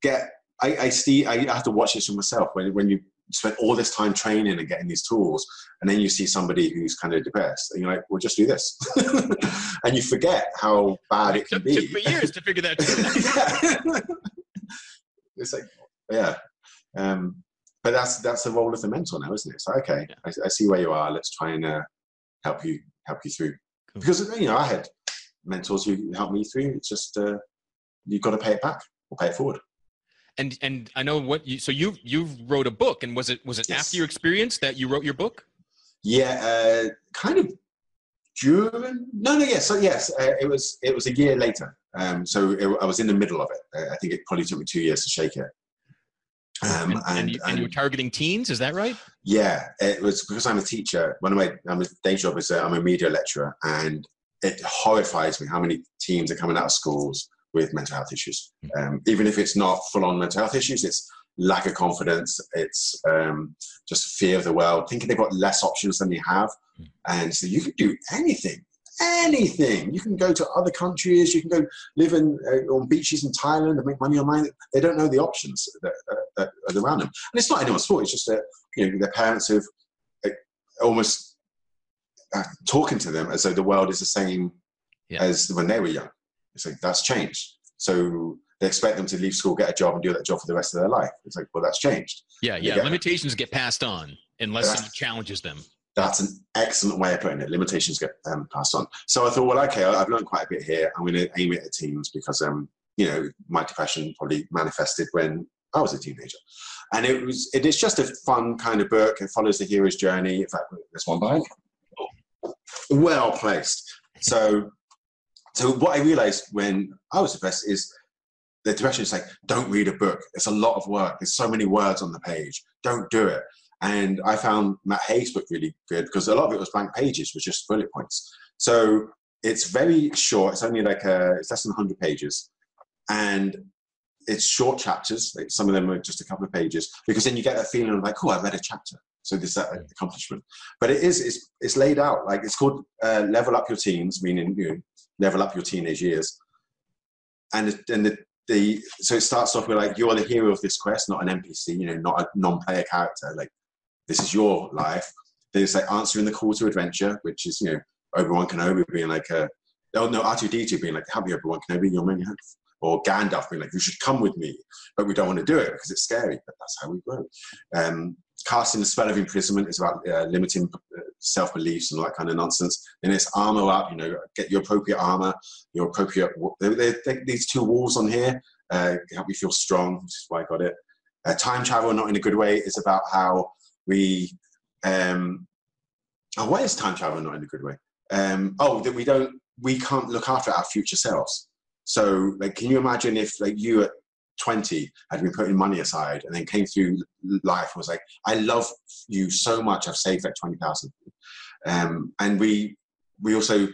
get. I, I see. I have to watch this for myself when when you spend all this time training and getting these tools, and then you see somebody who's kind of depressed, and you're like, well, just do this, and you forget how bad it can took, took be. for years to figure that. out. it's like, yeah. Um, but that's that's the role of the mentor now, isn't it? It's like, okay, Yeah. I, I see where you are. Let's try and uh, help you help you through. Cool. Because you know, I had mentors who helped me through. It's just uh, you've got to pay it back or pay it forward. And and I know what you. So you you wrote a book, and was it was it Yes. after your experience that you wrote your book? Yeah, uh, kind of during. No, no, yes, so yes, uh, it was it was a year later. Um, so it, I was in the middle of it. Uh, I think it probably took me two years to shake it. Um, and, and, you, and you were targeting teens, is that right? Yeah, it was because I'm a teacher. One of my I'm a day job is uh, I'm a media lecturer, and it horrifies me how many teens are coming out of schools with mental health issues. Um, even if it's not full on mental health issues, it's lack of confidence, it's um, just fear of the world, thinking they've got less options than they have, and so you can do anything. Anything you can go to other countries, you can go live in uh, on beaches in Thailand and make money online. They don't know the options that, uh, that are around them, and it's not anyone's fault. It's just that you know their parents have uh, almost uh, talking to them as though the world is the same Yeah. as when they were young. It's like that's changed. So they expect them to leave school, get a job, and do that job for the rest of their life. It's like, well, that's changed. Yeah, yeah. get- Limitations get passed on unless someone challenges them. That's an excellent way of putting it. Limitations get um, passed on. So I thought, well, okay, I've learned quite a bit here. I'm going to aim it at teens because, um, you know, my depression probably manifested when I was a teenager, and it was it is just a fun kind of book. It follows the hero's journey. In fact, this one behind, well placed. So, so what I realized when I was depressed is the depression is like, don't read a book. It's a lot of work. There's so many words on the page. Don't do it. And I found Matt Haig's book really good because a lot of it was blank pages, was just bullet points. So it's very short. It's only like a, it's less than 100 pages, and it's short chapters. Like some of them are just a couple of pages because then you get that feeling of like, oh, I read a chapter. So there's that accomplishment. But it is it's it's laid out like it's called uh, level up your teens, meaning you know, level up your teenage years. And and the, the so it starts off with like you are the hero of this quest, not an NPC, you know, not a non-player character. Like this is your life. Then it's like answering the call to adventure, which is you know Obi Wan Kenobi being like a oh no R two D two being like help me Obi Wan Kenobi, you're my or Gandalf being like you should come with me, but we don't want to do it because it's scary. But that's how we grow. Um, casting the spell of imprisonment is about uh, limiting uh, self beliefs and all that kind of nonsense. Then it's armor up, you know, get your appropriate armor, your appropriate. There, there, there- these two walls on here uh, help you feel strong, which is why I got it. Uh, time travel, not in a good way, is about how we. Um, oh, why is time travel not in a good way? Um, oh, that we don't, we can't look after our future selves. So, like, can you imagine if, like, you at 20, had been putting money aside, and then came through life and was like, I love you so much. I've saved like 20,000. Um, and we, we also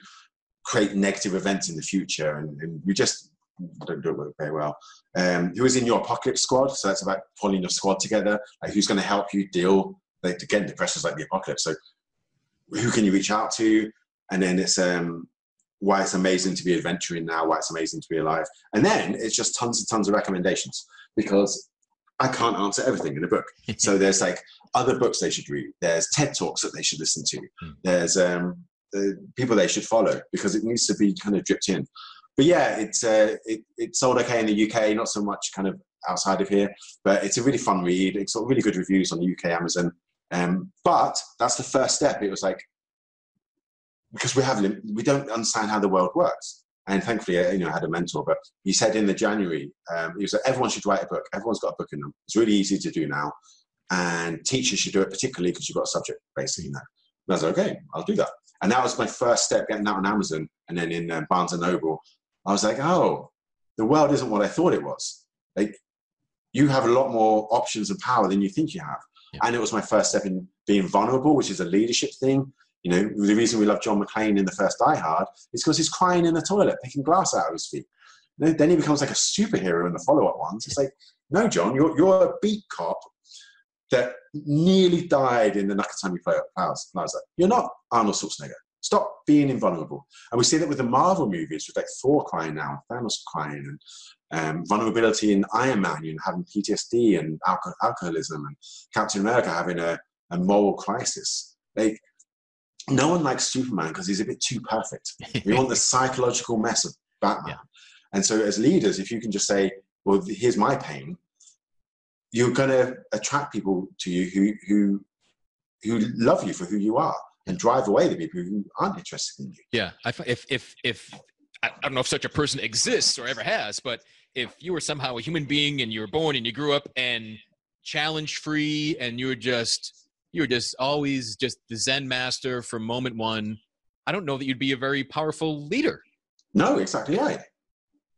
create negative events in the future. And, and we just don't do it very well. Um, who is in your apocalypse squad? So that's about pulling your squad together. Like who's going to help you deal? Like again, depression is like the apocalypse. So who can you reach out to? And then it's um, why it's amazing to be adventuring now, why it's amazing to be alive. And then it's just tons and tons of recommendations because I can't answer everything in a book. so there's like other books they should read. There's TED Talks that they should listen to. Hmm. There's um, the people they should follow because it needs to be kind of dripped in. But yeah, it's uh, it, it sold okay in the UK, not so much kind of outside of here. But it's a really fun read. It's got really good reviews on the UK Amazon. Um, but that's the first step. It was like because we have we don't understand how the world works. And thankfully, you know, I had a mentor. But he said in the January, um, he was like, everyone should write a book. Everyone's got a book in them. It's really easy to do now, and teachers should do it particularly because you've got a subject basically. Know, and I was like, okay, I'll do that. And that was my first step getting out on Amazon and then in uh, Barnes and Noble. I was like, oh, the world isn't what I thought it was. Like, you have a lot more options and power than you think you have. Yeah. And it was my first step in being vulnerable, which is a leadership thing. You know, the reason we love John McClane in the first Die Hard is because he's crying in the toilet, picking glass out of his feet. You know, then he becomes like a superhero in the follow-up ones. It's like, no, John, you're, you're a beat cop that nearly died in the Nakatomi Plaza. You're not Arnold Schwarzenegger. Stop being invulnerable. And we see that with the Marvel movies, with like Thor crying now, Thanos crying, and um, vulnerability in Iron Man, you know, having PTSD and alcohol, alcoholism, and Captain America having a, a moral crisis. Like, no one likes Superman because he's a bit too perfect. we want the psychological mess of Batman. Yeah. And so, as leaders, if you can just say, "Well, here's my pain," you're going to attract people to you who who who love you for who you are and drive away the people who aren't interested in you. Yeah, if if if I don't know if such a person exists or ever has, but if you were somehow a human being and you were born and you grew up and challenge free and you were just you were just always just the Zen master from moment one, I don't know that you'd be a very powerful leader. No, exactly right.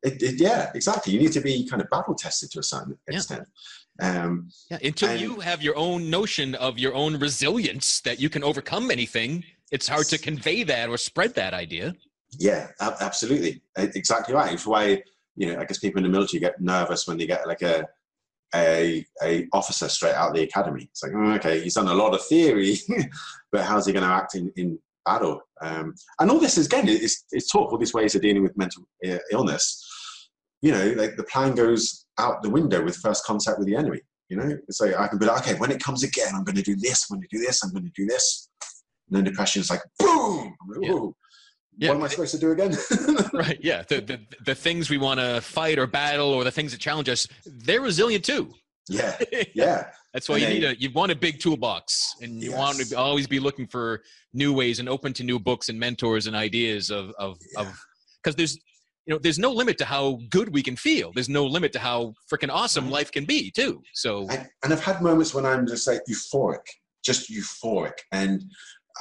It, it, yeah, exactly. You need to be kind of battle tested to a certain extent. Yeah. Um, yeah, until and, you have your own notion of your own resilience that you can overcome anything, it's hard to convey that or spread that idea. Yeah, absolutely, exactly right. It's why you know I guess people in the military get nervous when they get like a a, a officer straight out of the academy. It's like, oh, okay, he's done a lot of theory, but how's he going to act in, in battle? Um, and all this is again, it's, it's taught all these ways of dealing with mental uh, illness you know, like the plan goes out the window with first contact with the enemy. You know, so I can be like, okay, when it comes again, I'm going to do this. I'm going to do this. I'm going to do this. And then depression is like, boom. Yeah. Yeah. What am I supposed to do again? right. Yeah. The, the, the things we want to fight or battle or the things that challenge us, they're resilient too. Yeah. Yeah. That's why and you they, need a you want a big toolbox and you yes. want to always be looking for new ways and open to new books and mentors and ideas of of yeah. of because there's you know, there's no limit to how good we can feel. There's no limit to how freaking awesome mm-hmm. life can be, too. So, and I've had moments when I'm just like euphoric, just euphoric, and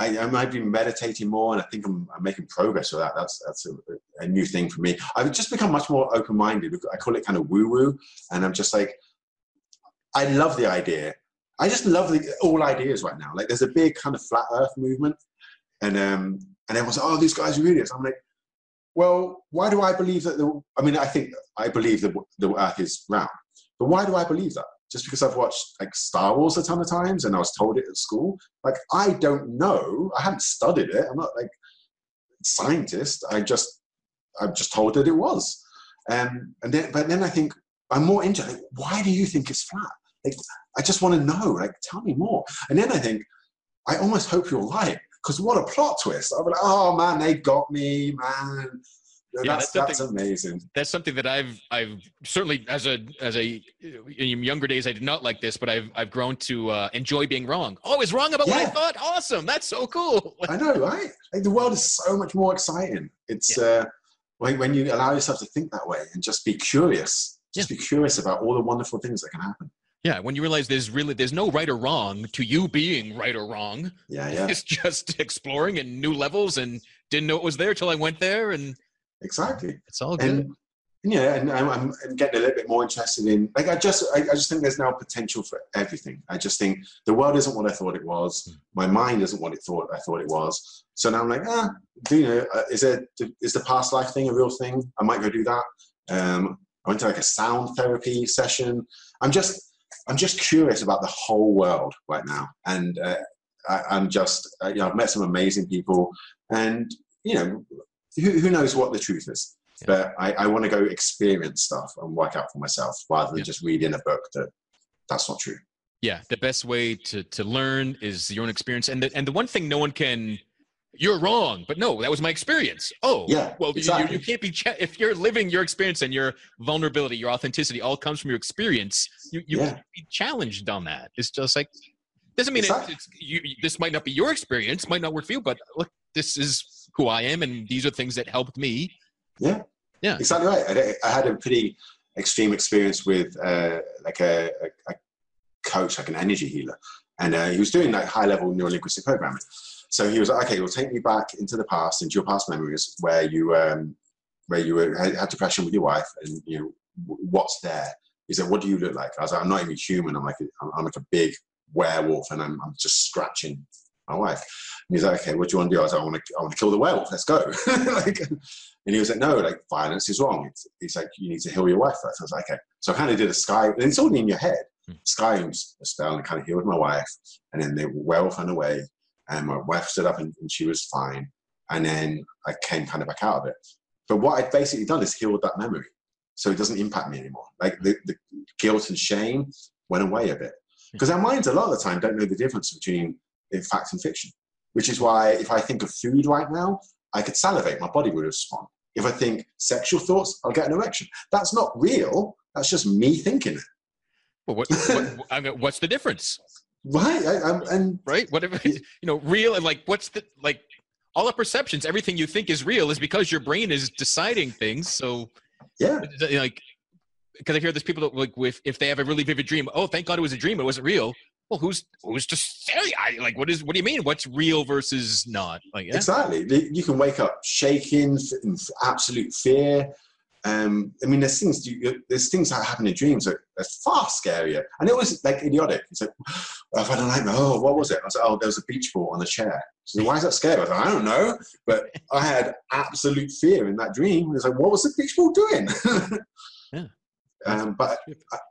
I, I might be meditating more, and I think I'm, I'm making progress with that. That's that's a, a, new thing for me. I've just become much more open-minded. I call it kind of woo-woo, and I'm just like, I love the idea. I just love the, all ideas right now. Like, there's a big kind of flat Earth movement, and um, and everyone's like, oh, these guys are idiots. I'm like, well, why do I believe that? The, I mean, I think I believe that the Earth is round, but why do I believe that? Just because I've watched like Star Wars a ton of times and I was told it at school? Like, I don't know. I haven't studied it. I'm not like scientist. I just I'm just told that it was. Um, and then, but then I think I'm more into like, why do you think it's flat? Like, I just want to know. Like, tell me more. And then I think I almost hope you're right because what a plot twist! I'm like, oh man, they got me, man. Yeah, that's, that's, that's amazing. That's something that I've I've certainly as a as a in younger days I did not like this, but I've I've grown to uh, enjoy being wrong. Oh, I was wrong about yeah. what I thought. Awesome, that's so cool. I know, right? Like, the world is so much more exciting. It's yeah. uh, when when you allow yourself to think that way and just be curious. Just yeah. be curious about all the wonderful things that can happen. Yeah, when you realize there's really there's no right or wrong to you being right or wrong. Yeah, yeah. It's just exploring and new levels and didn't know it was there till I went there and exactly. It's all good. And know, and I'm, I'm, getting a little bit more interested in like I just I, I, just think there's now potential for everything. I just think the world isn't what I thought it was. Hmm. My mind isn't what it thought I thought it was. So now I'm like, ah, do you know, uh, is it is the past life thing a real thing? I might go do that. Um, I went to like a sound therapy session. I'm just I'm just curious about the whole world right now, and uh, I, am just uh, you know I've met some amazing people, and you know who, who knows what the truth is. Yeah. But I, I want to go experience stuff and work out for myself rather than yeah. just reading a book that that's not true. Yeah, the best way to to learn is your own experience, and the and the one thing no one can you're wrong but no that was my experience oh yeah well exactly. you, you, can't be if you're living your experience and your vulnerability your authenticity all comes from your experience you, you yeah. be challenged on that it's just like doesn't mean exactly. it, it's you, this might not be your experience might not work for you but look this is who i am and these are things that helped me yeah yeah exactly right i, I had a pretty extreme experience with uh, like a, a, a, coach like an energy healer and uh, he was doing like high level neuro linguistic programming so he was like, okay, well, take me back into the past, into your past memories where you um, where you were, had depression with your wife, and you know what's there. He said, "What do you look like?" I was like, "I'm not even human. I'm like a, I'm like a big werewolf, and I'm, I'm just scratching my wife." And he's like, "Okay, what do you want to do?" I was like, "I want to I want to kill the werewolf. Let's go." like, and he was like, "No, like violence is wrong. It's, it's like you need to heal your wife first. I was like, "Okay." So I kind of did a sky, and it's all in your head. Hmm. Skyrim's a spell, and kind of healed my wife, and then the werewolf went away and my wife stood up and, and she was fine. And then I came kind of back out of it. But what I'd basically done is healed that memory. So it doesn't impact me anymore. Like the, the guilt and shame went away a bit. Because our minds a lot of the time don't know the difference between fact and fiction. Which is why if I think of food right now, I could salivate, my body would respond. If I think sexual thoughts, I'll get an erection. That's not real. That's just me thinking it. Well, what, what, what's the difference? Right. I, and right. Whatever you know, real and like what's the like all the perceptions, everything you think is real is because your brain is deciding things. So yeah, like because I hear there's people that like with if they have a really vivid dream, oh thank God it was a dream, it wasn't real. Well, who's who's just saying? I, like what is what do you mean? What's real versus not? Like yeah. exactly, you can wake up shaking, in absolute fear. Um, I mean, there's things you, there's things that happen in dreams that are far scarier, and it was like idiotic. It's like I've had a nightmare. Oh, what was it? I was like, oh, there was a beach ball on the chair. So why is that scary? I was like, I don't know, but I had absolute fear in that dream. It's like, what was the beach ball doing? yeah. Um, but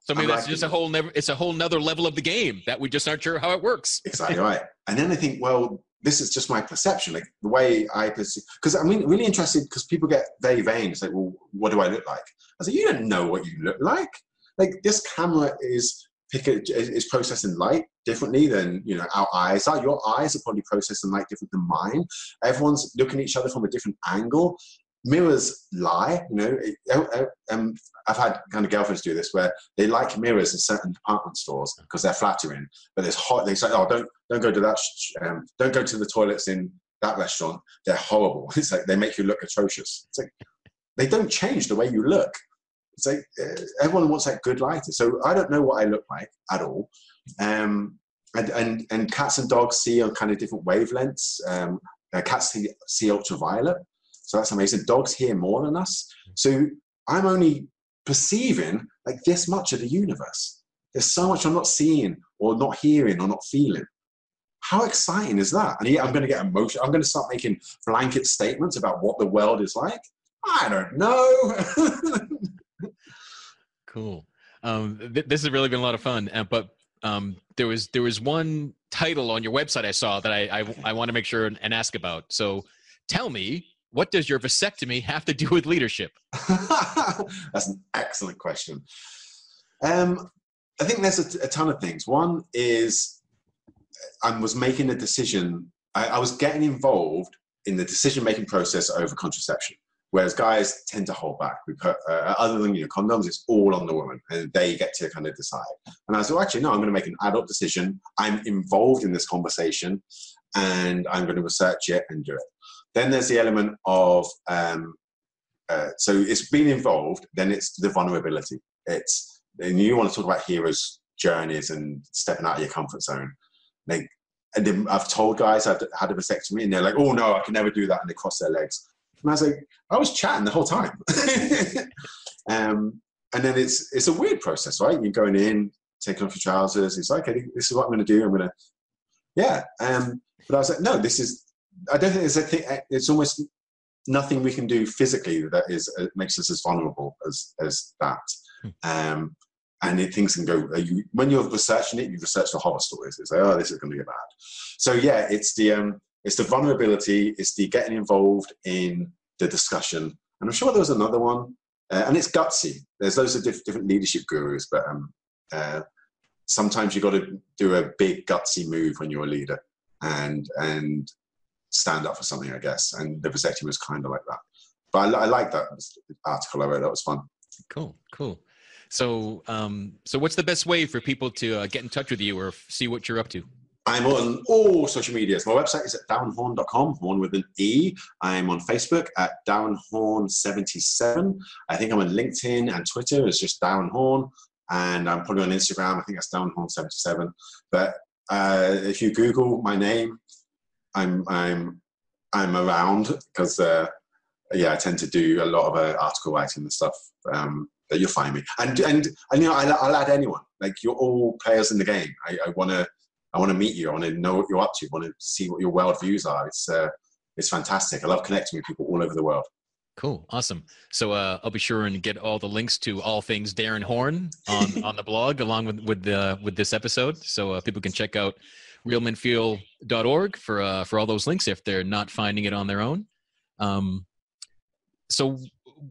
so maybe that's like, just a whole never. It's a whole nother level of the game that we just aren't sure how it works. Exactly right. And then I think, well, this is just my perception, like the way I perceive. Because I'm really, really interested because people get very vain. It's like, well, what do I look like? I said, you don't know what you look like. Like this camera is pick is processing light differently than you know our eyes are. Your eyes are probably processing light different than mine. Everyone's looking at each other from a different angle mirrors lie. You know, um, I've had kind of girlfriends do this where they like mirrors in certain department stores because they're flattering, but there's hot. They say, "Oh, don't don't go to that. Um, don't go to the toilets in that restaurant. They're horrible." It's like they make you look atrocious. It's like they don't change the way you look. It's like uh, everyone wants that good lighting. So I don't know what I look like at all. Um, and, and, and cats and dogs see on kind of different wavelengths. Um, uh, cats see, see ultraviolet. So that's amazing. Dogs hear more than us. So I'm only perceiving like this much of the universe. There's so much I'm not seeing or not hearing or not feeling. How exciting is that? And yeah, I'm going to get emotional. I'm going to start making blanket statements about what the world is like. I don't know. cool. Um, th- this has really been a lot of fun. Uh, but um, there was there was one title on your website I saw that I I, I want to make sure and, and ask about. So tell me what does your vasectomy have to do with leadership? That's an excellent question. Um, I think there's a, ton of things. One is I was making a decision, I, I was getting involved in the decision making process over contraception. Whereas guys tend to hold back. uh, other than you know condoms, it's all on the woman, and they get to kind of decide. And I was like, actually, no, I'm going to make an adult decision. I'm involved in this conversation, and I'm going to research it and do it. Then there's the element of um, uh, so it's been involved. Then it's the vulnerability. It's and you want to talk about heroes' journeys and stepping out of your comfort zone. Like, and I've told guys I've had a vasectomy, and they're like, "Oh no, I can never do that," and they cross their legs. And I was like, I was chatting the whole time. um, and then it's it's a weird process, right? You're going in, taking off your trousers. It's like, okay, this is what I'm going to do. I'm going to, yeah. Um, but I was like, no, this is. I don't think there's a thing. It's almost nothing we can do physically that is uh, makes us as vulnerable as as that. Hmm. Um, and it, things can go. Uh, you, when you're researching it, you research the horror stories. It's like, oh, this is going to get bad. So yeah, it's the um, it's the vulnerability. It's the getting involved in the discussion. And I'm sure there was another one, uh, and it's gutsy. There's loads of diff- different leadership gurus, but um, uh, sometimes you've got to do a big gutsy move when you're a leader, and and stand up for something, I guess. And the vasectomy was kind of like that. But I, I like that article I read. That was fun. Cool, cool. So, um, so what's the best way for people to uh, get in touch with you or see what you're up to? I'm on all social medias. My website is at darrenhorne.com, horn with an E. I'm on Facebook at darrenhorne77. I think I'm on LinkedIn and Twitter. It's just darrenhorne. And I'm probably on Instagram. I think that's darrenhorne77. But uh, if you Google my name, I'm I'm I'm around because uh, yeah, I tend to do a lot of uh, article writing and stuff. Um, that you'll find me, and and and you know, I'll, I'll add anyone. Like you're all players in the game. I, I want to I want to meet you. I want to know what you're up to. I want to see what your world views are. It's uh, it's fantastic. I love connecting with people all over the world. Cool, awesome. So uh, I'll be sure and get all the links to all things Darren Horne on on the blog, along with with the with this episode, so uh, people can check out realmenfeel.org for uh, for all those links if they're not finding it on their own. Um, so,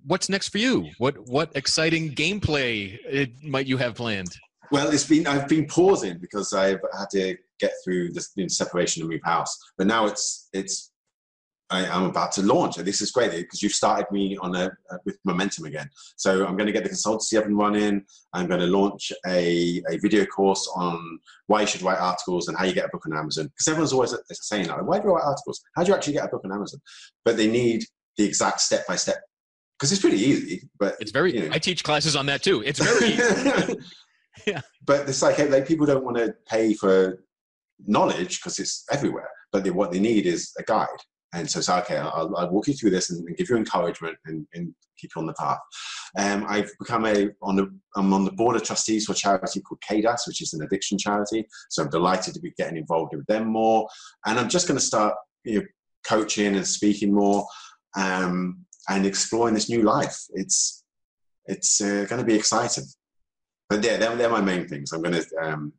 what's next for you? What what exciting gameplay it, uh, might you have planned? Well, it's been I've been pausing because I've had to get through this you know, separation and move house, but now it's it's I, am about to launch. And this is great because you've started me on a, with momentum again. So I'm going to get the consultancy up and running. I'm going to launch a, a video course on why you should write articles and how you get a book on Amazon. Because everyone's always saying that. Why do you write articles? How do you actually get a book on Amazon? But they need the exact step by step because it's pretty easy. But it's very. You know. I teach classes on that too. It's very easy. yeah. But it's like like people don't want to pay for knowledge because it's everywhere. But they, what they need is a guide. And so it's okay, I'll, I'll walk you through this and, and give you encouragement and, and, keep you on the path. Um, I've become a on the I'm on the board of trustees for a charity called KDAS, which is an addiction charity. So I'm delighted to be getting involved with them more. And I'm just going to start you know, coaching and speaking more um, and exploring this new life. It's it's uh, going to be exciting. But yeah, they're, they're my main things. I'm going to um,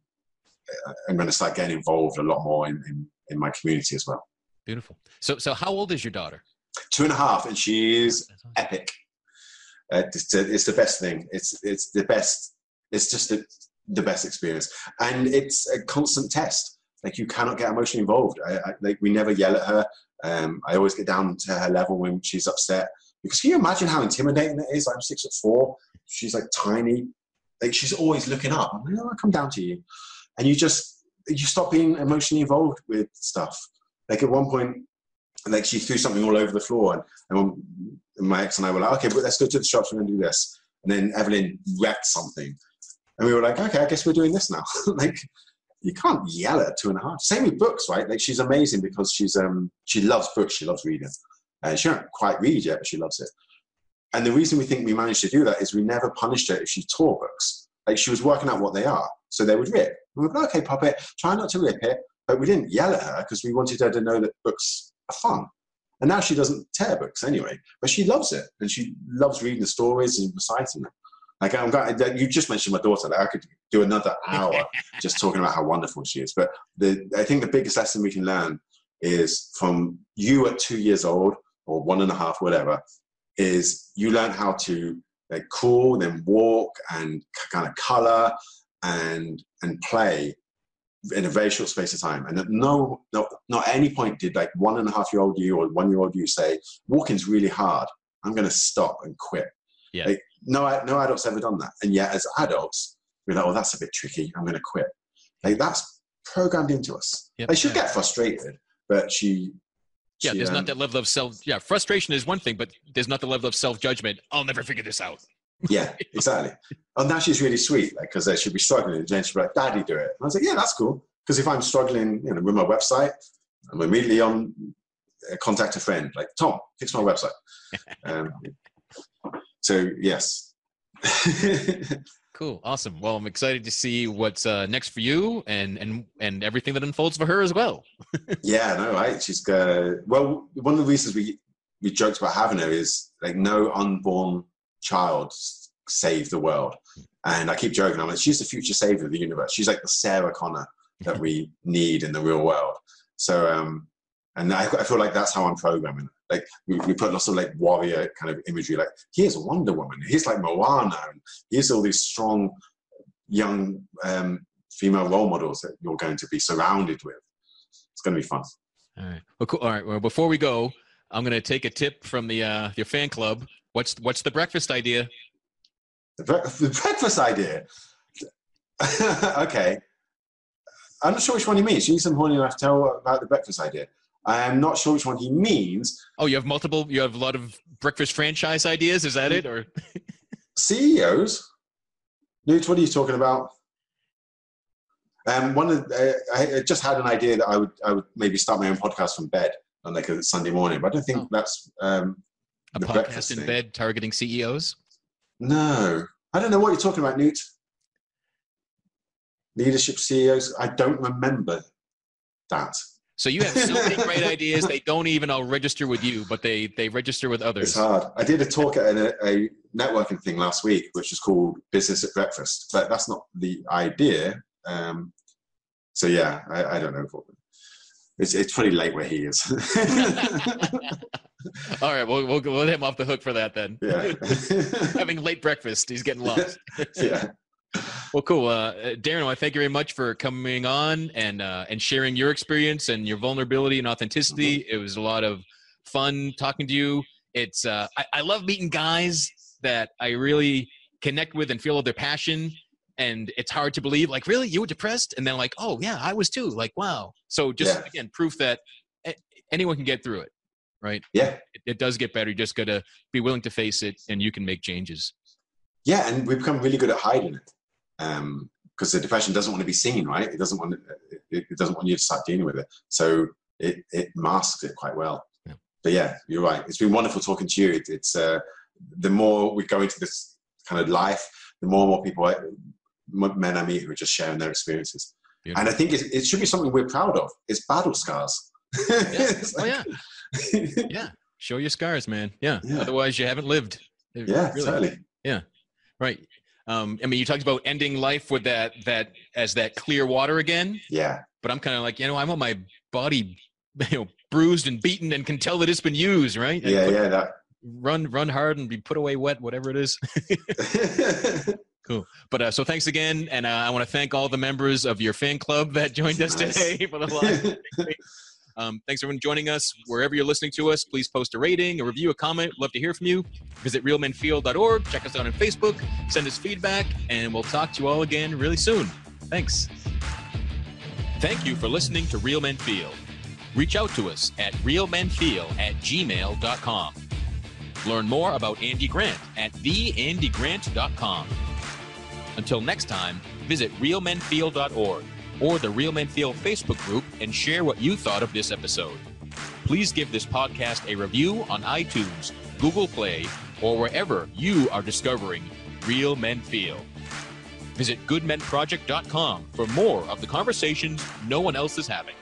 I'm going to start getting involved a lot more in, in, in my community as well. Beautiful. So, so how old is your daughter? Two and a half, and she's epic. Uh, it's, it's, the best thing. It's it's the best. It's just the, the best experience, and it's a constant test. Like you cannot get emotionally involved. I, I, like we never yell at her. Um, I always get down to her level when she's upset. Because can you imagine how intimidating it is? I'm six foot four. She's like tiny. Like she's always looking up. I'm like, oh, I'll come down to you, and you just you stop being emotionally involved with stuff like at one point, like she threw something all over the floor, and, and my ex and I were like, okay, but let's go to the shops and do this. And then Evelyn wrecked something, and we were like, okay, I guess we're doing this now. like you can't yell at two and a half. Same with books, right? Like she's amazing because she's um she loves books, she loves reading. Uh, she don't quite read yet, but she loves it. And the reason we think we managed to do that is we never punished her if she tore books. Like she was working out what they are, so they would rip. We were like, okay, puppet, try not to rip it. But we didn't yell at her because we wanted her to know that books are fun. And now she doesn't tear books anyway, but she loves it and she loves reading the stories and reciting them. Like I'm glad you just mentioned my daughter. Like I could do another hour just talking about how wonderful she is. But the, I think the biggest lesson we can learn is from you at two years old or one and a half, whatever, is you learn how to like crawl, then walk and kind of color and and play in a very short space of time. And at no, no, not any point did like one and a half year old you or one year old you say, walking's really hard. I'm going to stop and quit. Yeah. Like, no, no adults ever done that. And yet as adults, we're like, oh, that's a bit tricky. I'm going to quit. Like that's programmed into us. Yep. Like she'll yeah. get frustrated, but she, yeah, she, there's um, not that level of self. Yeah, frustration is one thing, but there's not the level of self judgment. I'll never figure this out yeah, exactly. And now she's really sweet, like because uh, she'll be struggling, and then she'll be like, "Daddy, do it." And I was like, "Yeah, that's cool." Because if I'm struggling, you know, with my website, I'm immediately on contact a friend, like Tom, fix my website. um, so yes. cool, awesome. Well, I'm excited to see what's uh, next for you and and and everything that unfolds for her as well. yeah, no, right. She's uh, well. One of the reasons we we joked about having her is like no unborn child save the world. And I keep joking, I'm like, she's the future savior of the universe. She's like the Sarah Connor that we need in the real world. So, um, and I, I feel like that's how I'm programming. Like we, we put lots of like warrior kind of imagery. Like here's a Wonder Woman. Here's like Moana. And here's all these strong young um, female role models that you're going to be surrounded with. It's going to be fun. All right. Well, cool. All right. Well, before we go, I'm going to take a tip from the uh, your fan club. What's what's the breakfast idea? The, bre- the breakfast idea. okay. I'm not sure which one he means. You need some horny enough to tell about the breakfast idea. I am not sure which one he means. Oh, you have multiple. You have a lot of breakfast franchise ideas. Is that it, or CEOs? Newt, what are you talking about? Um, one of uh, I just had an idea that I would I would maybe start my own podcast from bed on like a Sunday morning, but I don't think oh. that's um, a podcast in thing. bed targeting CEOs. No, I don't know what you're talking about, Newt. Leadership CEOs. I don't remember that. So you have so many great ideas. They don't even all register with you, but they they register with others. It's hard. I did a talk at a, a networking thing last week, which is called Business at Breakfast, but that's not the idea. Um, so yeah, I, I don't know. It's it's pretty late where he is. All right, we'll, we'll we'll let him off the hook for that then. Yeah. Having late breakfast, he's getting lost. yeah. Well, cool, uh, Darren. I thank you very much for coming on and uh, and sharing your experience and your vulnerability and authenticity. Mm-hmm. It was a lot of fun talking to you. It's uh, I, I love meeting guys that I really connect with and feel their passion and it's hard to believe like really you were depressed and then like oh yeah i was too like wow so just yeah. again proof that anyone can get through it right? Yeah. It, it does get better. You just got to be willing to face it and you can make changes. Yeah. And we become really good at hiding it. Um, because the depression doesn't want to be seen, right? It doesn't want it, it doesn't want you to start dealing with it. So it, it masks it quite well. Yeah. But yeah, you're right. It's been wonderful talking to you. It, it's uh, the more we go into this kind of life, the more and more people, I, men I meet who are just sharing their experiences. Beautiful. And I think it, it, should be something we're proud of. It's battle scars. Yeah. oh yeah, yeah. Show your scars, man. Yeah. yeah. Otherwise, you haven't lived. Yeah, really. totally. Yeah. Right. Um, I mean, you talked about ending life with that that as that clear water again. Yeah. But I'm kind of like, you know, I want my body, you know, bruised and beaten, and can tell that it's been used, right? And yeah, put, yeah. That run, run hard, and be put away wet, whatever it is. cool. But uh, so thanks again, and uh, I want to thank all the members of your fan club that joined us nice. today for the live. Um, thanks everyone joining us. Wherever you're listening to us, please post a rating, a review, a comment. Love to hear from you. Visit realmenfeel.org. Check us out on Facebook. Send us feedback, and we'll talk to you all again really soon. Thanks. Thank you for listening to Real Men Feel. Reach out to us at realmenfeel at gmail.com. Learn more about Andy Grant at theandygrant.com. Until next time, visit realmenfeel.org or the Real Men Feel Facebook group and share what you thought of this episode. Please give this podcast a review on iTunes, Google Play, or wherever you are discovering Real Men Feel. Visit goodmenproject.com for more of the conversations no one else is having.